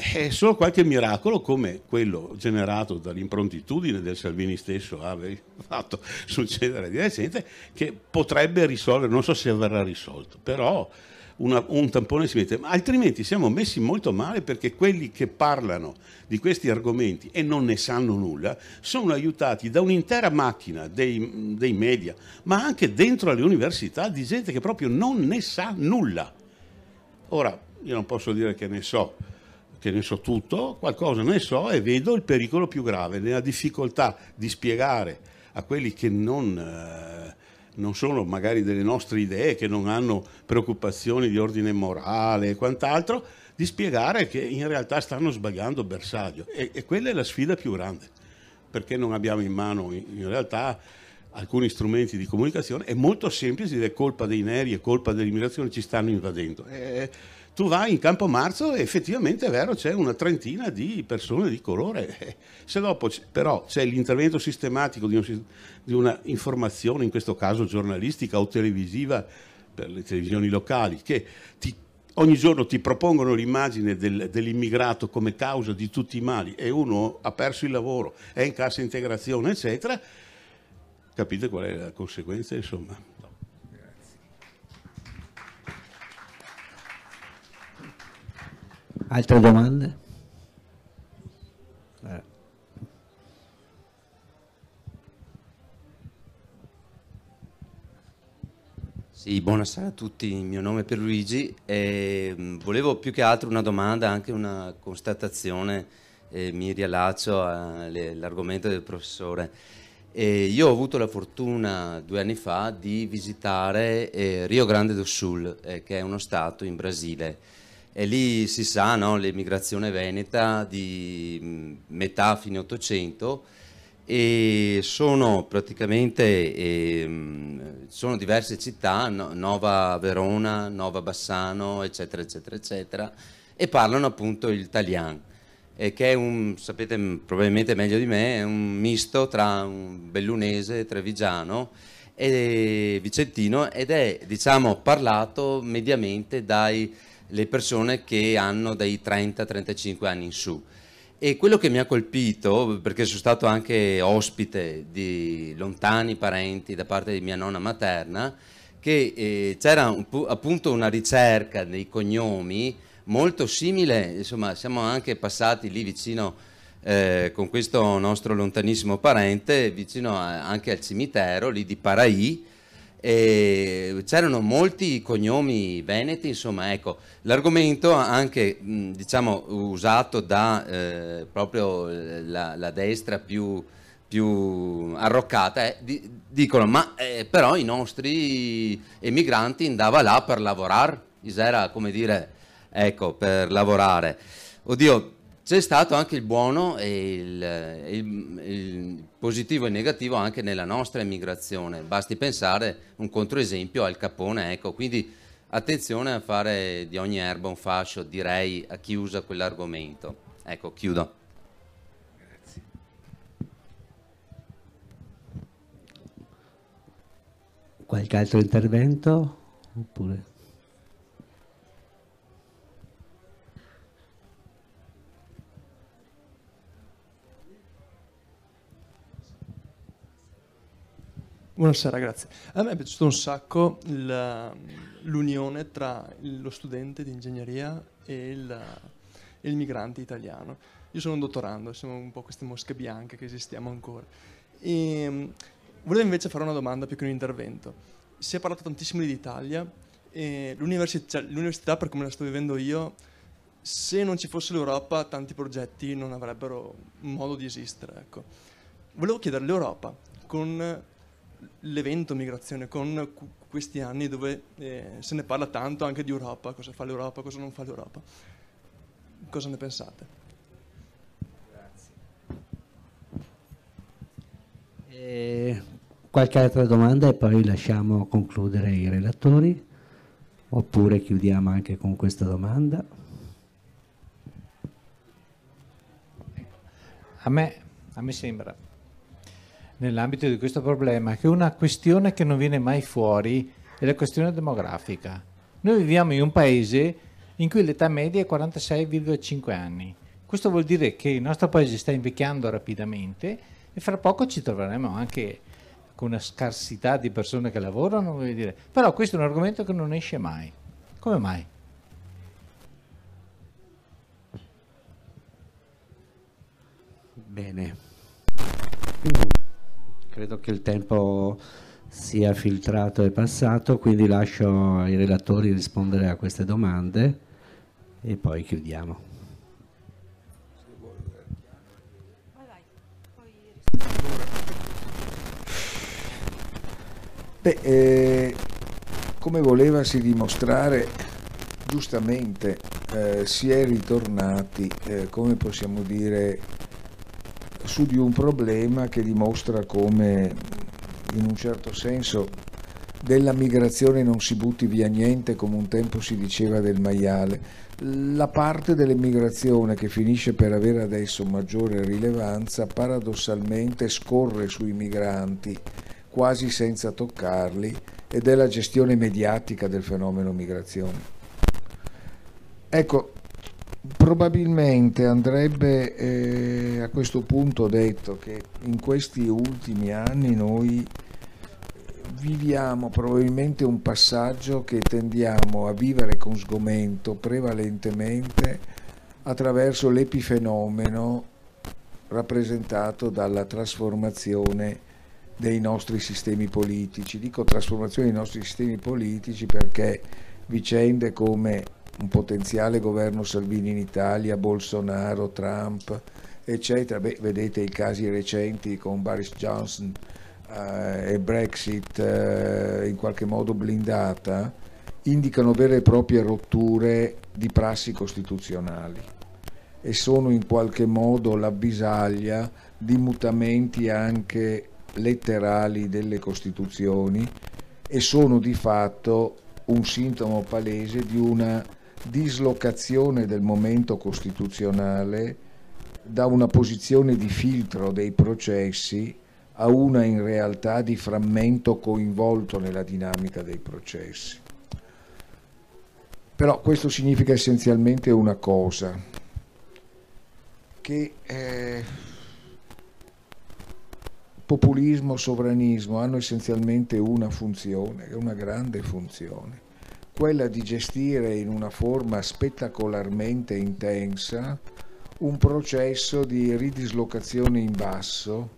è solo qualche miracolo come quello generato dall'improntitudine del Salvini stesso ha fatto succedere di recente che potrebbe risolvere, non so se verrà risolto, però una, un tampone si mette, ma altrimenti siamo messi molto male perché quelli che parlano di questi argomenti e non ne sanno nulla sono aiutati da un'intera macchina dei, dei media, ma anche dentro alle università di gente che proprio non ne sa nulla. Ora, io non posso dire che ne so, che ne so tutto, qualcosa ne so e vedo il pericolo più grave, nella difficoltà di spiegare a quelli che non, eh, non sono magari delle nostre idee, che non hanno preoccupazioni di ordine morale e quant'altro, di spiegare che in realtà stanno sbagliando bersaglio. E, e quella è la sfida più grande, perché non abbiamo in mano in, realtà alcuni strumenti di comunicazione, è molto semplice dire colpa dei neri e colpa dell'immigrazione ci stanno invadendo. E, tu vai in Campo Marzo e effettivamente è vero, c'è una trentina di persone di colore. Se dopo c'è, però c'è l'intervento sistematico di, un, di, una informazione, in questo caso giornalistica o televisiva, per le televisioni locali, che ti, ogni giorno ti propongono l'immagine del, dell'immigrato come causa di tutti i mali e uno ha perso il lavoro, è in cassa integrazione, eccetera, capite qual è la conseguenza, insomma. Altre domande? Sì, buonasera a tutti, il mio nome è Pierluigi e mm, volevo più che altro una domanda, anche una constatazione, eh, mi riallaccio all'argomento del professore. Eh, io ho avuto la fortuna due anni fa di visitare eh, Rio Grande do Sul, eh, che è uno stato in Brasile e lì si sa, no, l'emigrazione veneta di metà fine 800 e sono praticamente eh, sono diverse città, no, Nova Verona, Nova Bassano, eccetera, eccetera, eccetera, e parlano appunto il italiano, eh, che è un, sapete probabilmente meglio di me, è un misto tra un bellunese, trevigiano e vicentino ed è diciamo parlato mediamente dai le persone che hanno dai 30-35 anni in su. E quello che mi ha colpito, perché sono stato anche ospite di lontani parenti da parte di mia nonna materna, che eh, c'era un, appunto una ricerca dei cognomi molto simile, insomma siamo anche passati lì vicino eh, con questo nostro lontanissimo parente, vicino a, anche al cimitero lì di Paraì, e c'erano molti cognomi veneti, insomma, ecco, l'argomento anche diciamo, usato da eh, proprio la, la, destra più, più arroccata. Di, dicono, ma eh, però i nostri emigranti andavano là per lavorare, era come dire, ecco, per lavorare. Oddio, c'è stato anche il buono e il, il, il, positivo e negativo anche nella nostra emigrazione. Basti pensare un controesempio al Capone, ecco, quindi attenzione a fare di ogni erba un fascio, direi a chi usa quell'argomento. Ecco, chiudo. Grazie. Qualche altro intervento? Oppure... Buonasera, grazie. A me è piaciuto un sacco l'unione tra lo studente di ingegneria e il, il, migrante italiano. Io sono un dottorando, siamo un po' queste mosche bianche che esistiamo ancora. E, ehm, volevo invece fare una domanda più che un intervento. Si è parlato tantissimo dell'Italia e l'università, cioè, l'università, per come la sto vivendo io, se non ci fosse l'Europa, tanti progetti non avrebbero modo di esistere. Ecco. Volevo chiedere all'Europa, con l'evento migrazione con questi anni dove eh, se ne parla tanto anche di Europa, cosa fa l'Europa, cosa non fa l'Europa. Cosa ne pensate? Grazie. E qualche altra domanda e poi lasciamo concludere i relatori oppure chiudiamo anche con questa domanda? A me, a me sembra nell'ambito di questo problema, che una questione che non viene mai fuori è la questione demografica. Noi viviamo in un paese in cui l'età media è 46,5 anni. Questo vuol dire che il nostro paese sta invecchiando rapidamente e fra poco ci troveremo anche con una scarsità di persone che lavorano, però questo è un argomento che non esce mai. Come mai? Bene, credo che il tempo sia filtrato e passato, quindi lascio ai relatori rispondere a queste domande e poi chiudiamo. Beh, eh, come volevasi dimostrare, giustamente eh, si è ritornati, eh, come possiamo dire, su di un problema che dimostra come in un certo senso della migrazione non si butti via niente come un tempo si diceva del maiale. La parte dell'emigrazione che finisce per avere adesso maggiore rilevanza paradossalmente scorre sui migranti quasi senza toccarli ed è la gestione mediatica del fenomeno migrazione. Ecco, probabilmente andrebbe eh, a questo punto detto che in questi ultimi anni noi viviamo probabilmente un passaggio che tendiamo a vivere con sgomento prevalentemente attraverso l'epifenomeno rappresentato dalla trasformazione dei nostri sistemi politici. Dico trasformazione dei nostri sistemi politici perché vicende come un potenziale governo Salvini in Italia, Bolsonaro, Trump, eccetera, Beh, vedete i casi recenti con Boris Johnson eh, e Brexit eh, in qualche modo blindata, indicano vere e proprie rotture di prassi costituzionali e sono in qualche modo l'avvisaglia di mutamenti anche letterali delle Costituzioni e sono di fatto un sintomo palese di una dislocazione del momento costituzionale da una posizione di filtro dei processi a una in realtà di frammento coinvolto nella dinamica dei processi. Però questo significa essenzialmente una cosa, che eh, populismo, sovranismo hanno essenzialmente una funzione, una grande funzione, quella di gestire in una forma spettacolarmente intensa un processo di ridislocazione in basso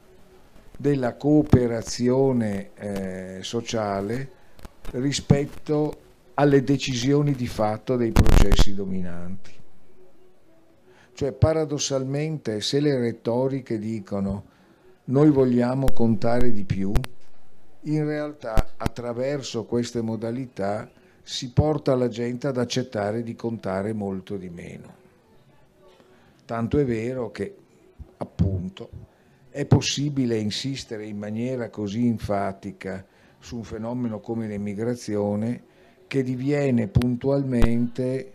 della cooperazione eh, sociale rispetto alle decisioni di fatto dei processi dominanti. Cioè paradossalmente se le retoriche dicono noi vogliamo contare di più, in realtà attraverso queste modalità si porta la gente ad accettare di contare molto di meno. Tanto è vero che, appunto, è possibile insistere in maniera così enfatica su un fenomeno come l'emigrazione che diviene puntualmente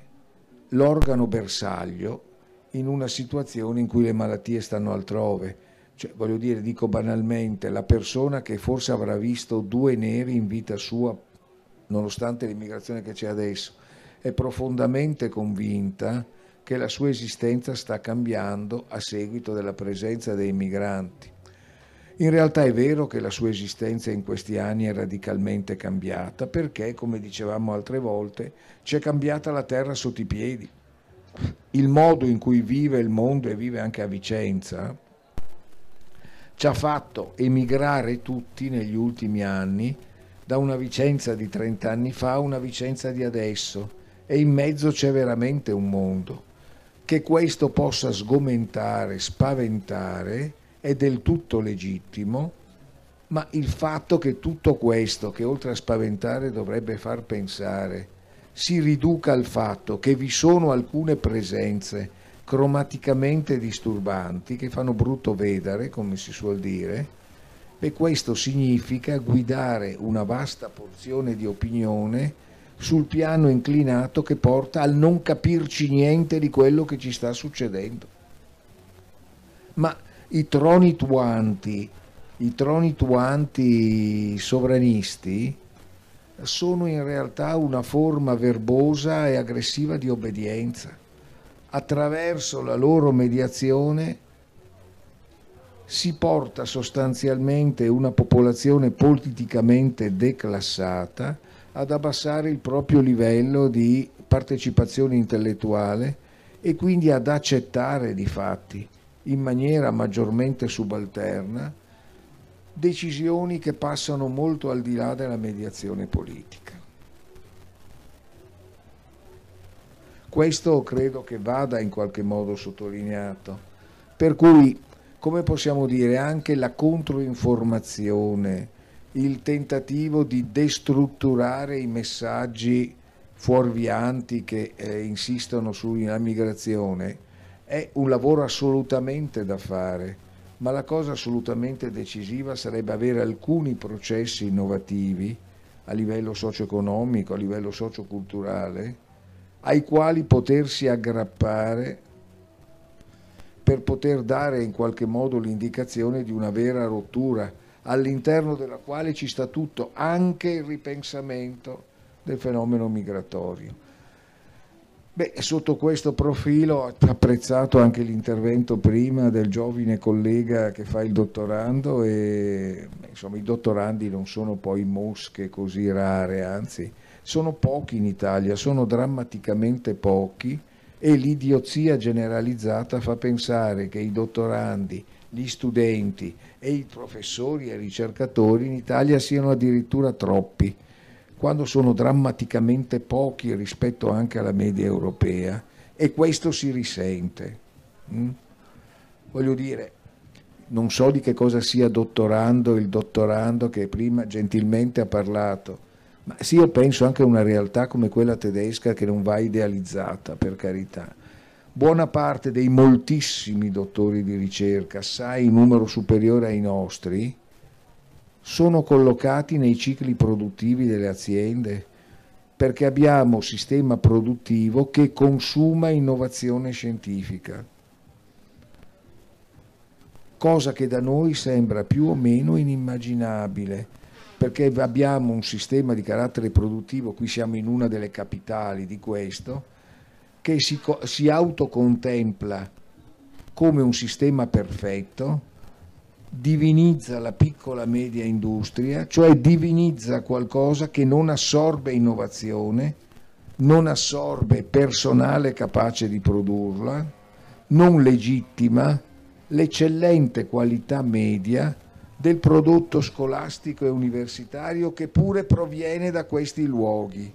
l'organo bersaglio in una situazione in cui le malattie stanno altrove cioè, voglio dire, dico banalmente, la persona che forse avrà visto due neri in vita sua, nonostante l'immigrazione che c'è adesso, è profondamente convinta che la sua esistenza sta cambiando a seguito della presenza dei migranti. In realtà è vero che la sua esistenza in questi anni è radicalmente cambiata perché, come dicevamo altre volte, ci è cambiata la terra sotto i piedi. Il modo in cui vive il mondo e vive anche a Vicenza ci ha fatto emigrare tutti negli ultimi anni da una Vicenza di 30 anni fa a una Vicenza di adesso e in mezzo c'è veramente un mondo. Che questo possa sgomentare, spaventare è del tutto legittimo, ma il fatto che tutto questo, che oltre a spaventare dovrebbe far pensare, si riduca al fatto che vi sono alcune presenze cromaticamente disturbanti che fanno brutto vedere, come si suol dire, e questo significa guidare una vasta porzione di opinione sul piano inclinato che porta al non capirci niente di quello che ci sta succedendo. Ma i troni tuanti, i troni tuanti sovranisti sono in realtà una forma verbosa e aggressiva di obbedienza. Attraverso la loro mediazione si porta sostanzialmente una popolazione politicamente declassata ad abbassare il proprio livello di partecipazione intellettuale e quindi ad accettare di fatti in maniera maggiormente subalterna decisioni che passano molto al di là della mediazione politica. Questo credo che vada in qualche modo sottolineato. Per cui, come possiamo dire, anche la controinformazione, il tentativo di destrutturare i messaggi fuorvianti che eh, insistono sulla migrazione è un lavoro assolutamente da fare. Ma la cosa assolutamente decisiva sarebbe avere alcuni processi innovativi a livello socio-economico, a livello socio-culturale, ai quali potersi aggrappare per poter dare in qualche modo l'indicazione di una vera rottura all'interno della quale ci sta tutto, anche il ripensamento del fenomeno migratorio. Beh, sotto questo profilo ho apprezzato anche l'intervento prima del giovane collega che fa il dottorando e insomma i dottorandi non sono poi mosche così rare, anzi sono pochi in Italia, sono drammaticamente pochi e l'idiozia generalizzata fa pensare che i dottorandi, gli studenti e i professori e i ricercatori in Italia siano addirittura troppi quando sono drammaticamente pochi rispetto anche alla media europea e questo si risente. Mm? Voglio dire, non so di che cosa sia dottorando il dottorando che prima gentilmente ha parlato, ma sì, io penso anche a una realtà come quella tedesca che non va idealizzata, per carità. Buona parte dei moltissimi dottori di ricerca, assai in numero superiore ai nostri, sono collocati nei cicli produttivi delle aziende perché abbiamo un sistema produttivo che consuma innovazione scientifica, cosa che da noi sembra più o meno inimmaginabile, perché abbiamo un sistema di carattere produttivo, qui siamo in una delle capitali di questo, che si, si autocontempla come un sistema perfetto, divinizza la piccola e media industria, cioè divinizza qualcosa che non assorbe innovazione, non assorbe personale capace di produrla, non legittima l'eccellente qualità media del prodotto scolastico e universitario che pure proviene da questi luoghi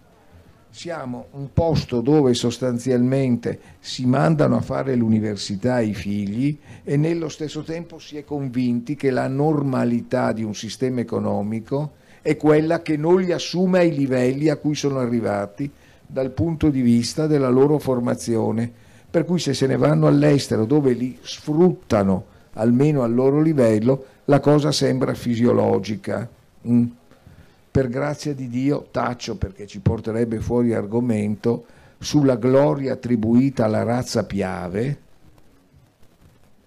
siamo un posto dove sostanzialmente si mandano a fare l'università i figli e nello stesso tempo si è convinti che la normalità di un sistema economico è quella che non li assume ai livelli a cui sono arrivati dal punto di vista della loro formazione. Per cui se se ne vanno all'estero dove li sfruttano almeno al loro livello, la cosa sembra fisiologica. Mm per grazia di Dio taccio perché ci porterebbe fuori argomento sulla gloria attribuita alla razza Piave,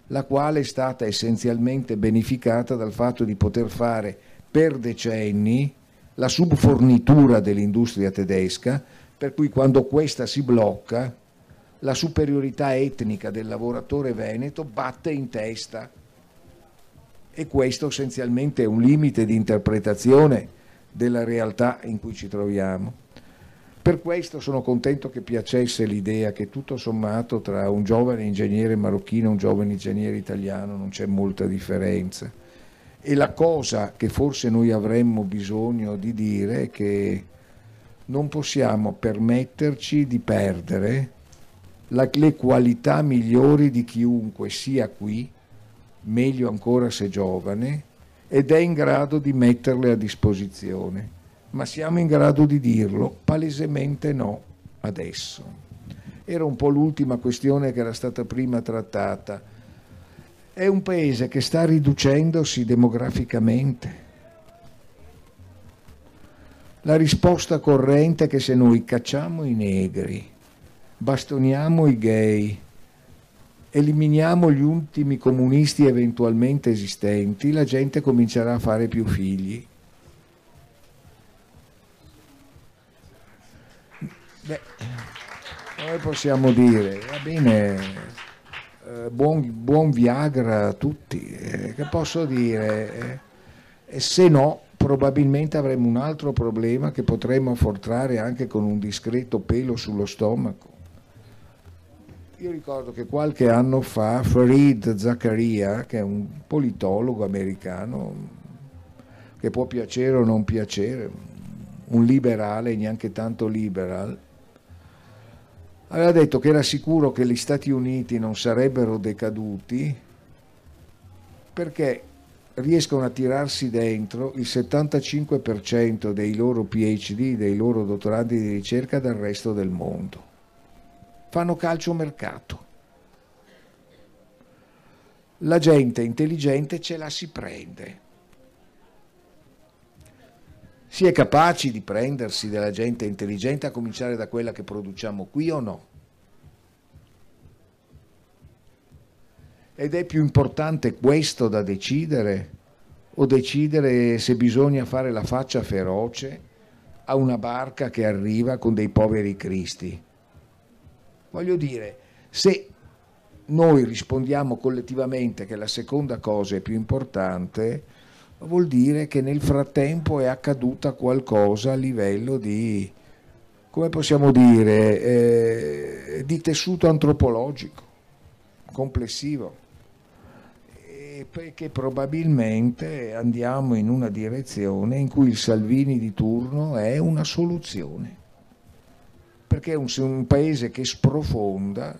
la quale è stata essenzialmente beneficata dal fatto di poter fare per decenni la subfornitura dell'industria tedesca, per cui quando questa si blocca, la superiorità etnica del lavoratore veneto batte in testa. E questo essenzialmente è un limite di interpretazione della realtà in cui ci troviamo. Per questo sono contento che piacesse l'idea che tutto sommato tra un giovane ingegnere marocchino e un giovane ingegnere italiano non c'è molta differenza. E la cosa che forse noi avremmo bisogno di dire è che non possiamo permetterci di perdere la, le qualità migliori di chiunque sia qui, meglio ancora se giovane, ed è in grado di metterle a disposizione. Ma siamo in grado di dirlo? Palesemente no, adesso. Era un po' l'ultima questione che era stata prima trattata. È un paese che sta riducendosi demograficamente. La risposta corrente è che se noi cacciamo i negri, bastoniamo i gay, eliminiamo gli ultimi comunisti eventualmente esistenti, la gente comincerà a fare più figli. Beh, come possiamo dire? Va bene, eh, buon, buon, Viagra a tutti, eh, che posso dire? Eh, se no, probabilmente avremo un altro problema che potremmo affrontare anche con un discreto pelo sullo stomaco. Io ricordo che qualche anno fa Farid Zakaria, che è un politologo americano, che può piacere o non piacere, un liberale, neanche tanto liberal, aveva detto che era sicuro che gli Stati Uniti non sarebbero decaduti perché riescono a tirarsi dentro il 75% dei loro PhD, dei loro dottorandi di ricerca dal resto del mondo fanno calcio mercato. La gente intelligente ce la si prende. Si è capaci di prendersi della gente intelligente a cominciare da quella che produciamo qui o no? Ed è più importante questo da decidere o decidere se bisogna fare la faccia feroce a una barca che arriva con dei poveri cristi? Voglio dire, se noi rispondiamo collettivamente che la seconda cosa è più importante, vuol dire che nel frattempo è accaduta qualcosa a livello di, come possiamo dire, eh, di tessuto antropologico complessivo. Perché probabilmente andiamo in una direzione in cui il Salvini di turno è una soluzione perché un, un paese che sprofonda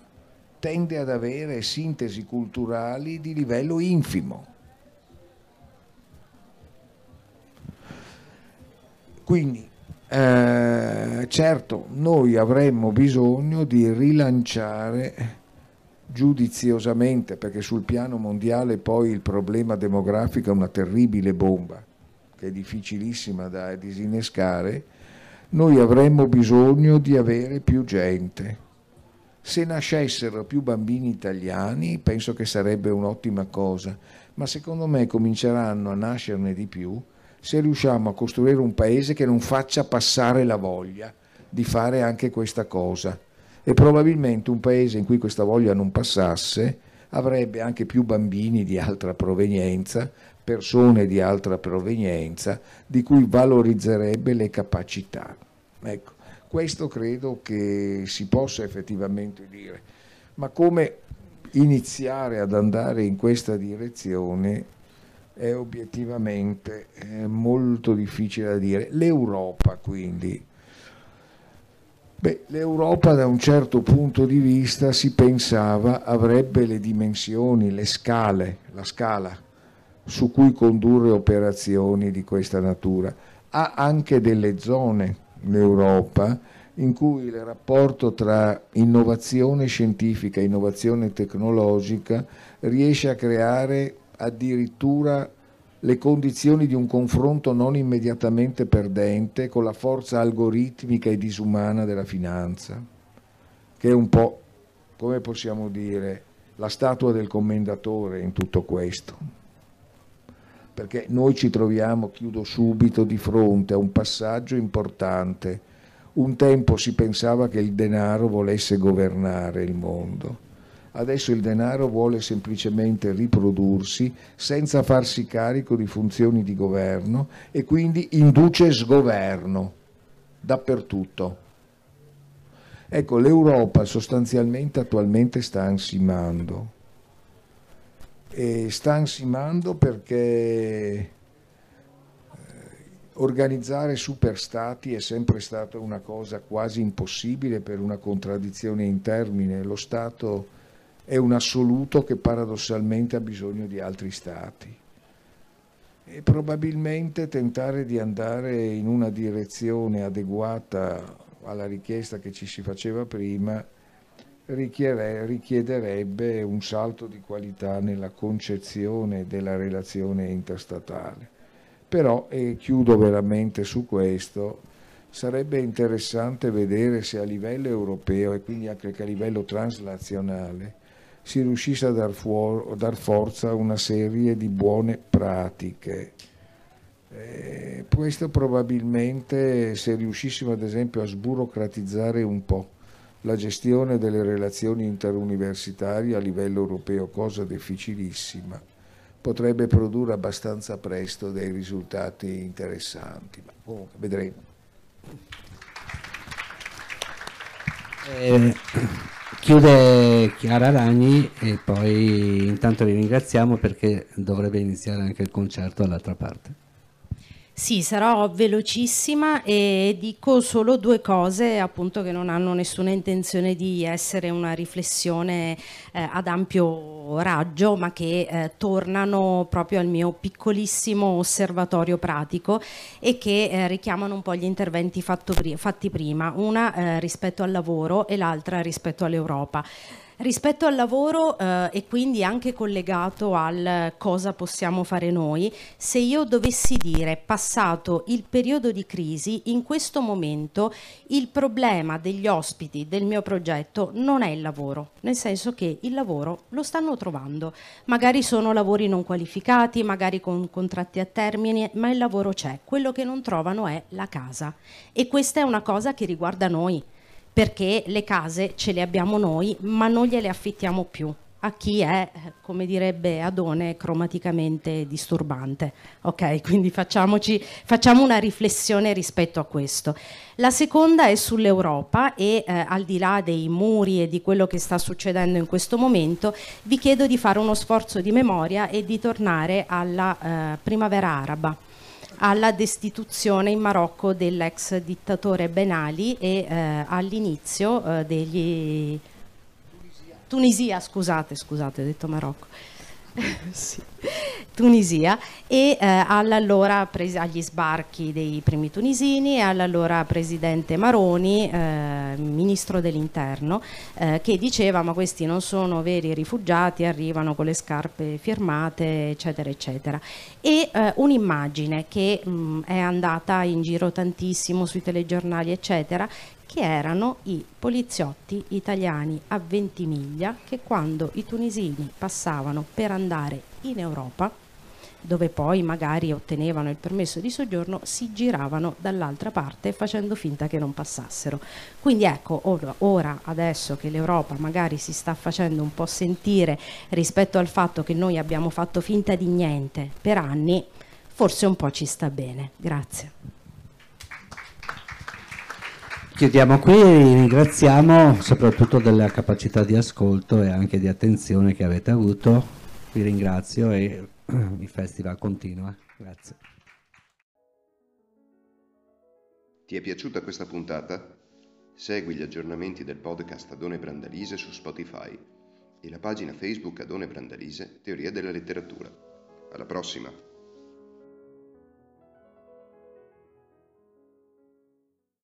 tende ad avere sintesi culturali di livello infimo. Quindi, eh, certo, noi avremmo bisogno di rilanciare giudiziosamente, perché sul piano mondiale poi il problema demografico è una terribile bomba, che è difficilissima da disinnescare, noi avremmo bisogno di avere più gente. Se nascessero più bambini italiani penso che sarebbe un'ottima cosa, ma secondo me cominceranno a nascerne di più se riusciamo a costruire un paese che non faccia passare la voglia di fare anche questa cosa. E probabilmente un paese in cui questa voglia non passasse avrebbe anche più bambini di altra provenienza, persone di altra provenienza, di cui valorizzerebbe le capacità. Ecco, questo credo che si possa effettivamente dire, ma come iniziare ad andare in questa direzione è obiettivamente è molto difficile da dire. L'Europa quindi, Beh, l'Europa da un certo punto di vista si pensava avrebbe le dimensioni, le scale, la scala su cui condurre operazioni di questa natura. Ha anche delle zone, l'Europa, in cui il rapporto tra innovazione scientifica e innovazione tecnologica riesce a creare addirittura le condizioni di un confronto non immediatamente perdente con la forza algoritmica e disumana della finanza, che è un po', come possiamo dire, la statua del commendatore in tutto questo perché noi ci troviamo, chiudo subito, di fronte a un passaggio importante. Un tempo si pensava che il denaro volesse governare il mondo. Adesso il denaro vuole semplicemente riprodursi senza farsi carico di funzioni di governo e quindi induce sgoverno dappertutto. Ecco, l'Europa sostanzialmente attualmente sta ansimando e sta ansimando perché eh, organizzare superstati è sempre stata una cosa quasi impossibile per una contraddizione in termine. Lo Stato è un assoluto che paradossalmente ha bisogno di altri stati. E probabilmente tentare di andare in una direzione adeguata alla richiesta che ci si faceva prima richiederebbe un salto di qualità nella concezione della relazione interstatale. Però, e chiudo veramente su questo, sarebbe interessante vedere se a livello europeo e quindi anche a livello transnazionale si riuscisse a dar, fuor- dar forza a una serie di buone pratiche Eh, questo probabilmente se riuscissimo ad esempio a sburocratizzare un po' la gestione delle relazioni interuniversitarie a livello europeo, cosa difficilissima, potrebbe produrre abbastanza presto dei risultati interessanti, ma comunque vedremo. Eh, chiude Chiara Ragni e poi intanto vi ringraziamo perché dovrebbe iniziare anche il concerto dall'altra parte. Sì, sarò velocissima e dico solo due cose appunto che non hanno nessuna intenzione di essere una riflessione eh, ad ampio raggio, ma che eh, tornano proprio al mio piccolissimo osservatorio pratico e che eh, richiamano un po' gli interventi pri fatti prima, una eh, rispetto al lavoro e l'altra rispetto all'Europa. Rispetto al lavoro eh, e quindi anche collegato al cosa possiamo fare noi, se io dovessi dire passato il periodo di crisi, in questo momento il problema degli ospiti del mio progetto non è il lavoro, nel senso che il lavoro lo stanno trovando. Magari sono lavori non qualificati, magari con contratti a termine, ma il lavoro c'è. Quello che non trovano è la casa. E questa è una cosa che riguarda noi perché le case ce le abbiamo noi, ma non gliele affittiamo più a chi è, come direbbe Adone, cromaticamente disturbante. Ok, quindi facciamo una riflessione rispetto a questo. La seconda è sull'Europa e eh, al di là dei muri e di quello che sta succedendo in questo momento, vi chiedo di fare uno sforzo di memoria e di tornare alla eh, primavera araba alla destituzione in Marocco dell'ex dittatore Ben Ali e eh, all'inizio eh, degli... Tunisia. Scusate, scusate, ho detto Marocco. sì. Tunisia e eh, all'allora agli sbarchi dei primi tunisini e all'allora presidente Maroni, eh, ministro dell'interno, eh, che diceva ma questi non sono veri rifugiati, arrivano con le scarpe firmate, eccetera, eccetera. E eh, un'immagine che mh, è andata in giro tantissimo sui telegiornali, eccetera, che erano i poliziotti italiani a Ventimiglia che quando i tunisini passavano per andare in Europa dove poi magari ottenevano il permesso di soggiorno, si giravano dall'altra parte facendo finta che non passassero. Quindi ecco, ora, adesso che l'Europa magari si sta facendo un po' sentire rispetto al fatto che noi abbiamo fatto finta di niente per anni, forse un po' ci sta bene. Grazie. Chiudiamo qui e ringraziamo soprattutto della capacità di ascolto e anche di attenzione che avete avuto. Vi ringrazio e il festival continua. Grazie. Ti è piaciuta questa puntata? Segui gli aggiornamenti del podcast Adone Brandalise su Spotify e la pagina Facebook Adone Brandalise Teoria della letteratura. Alla prossima!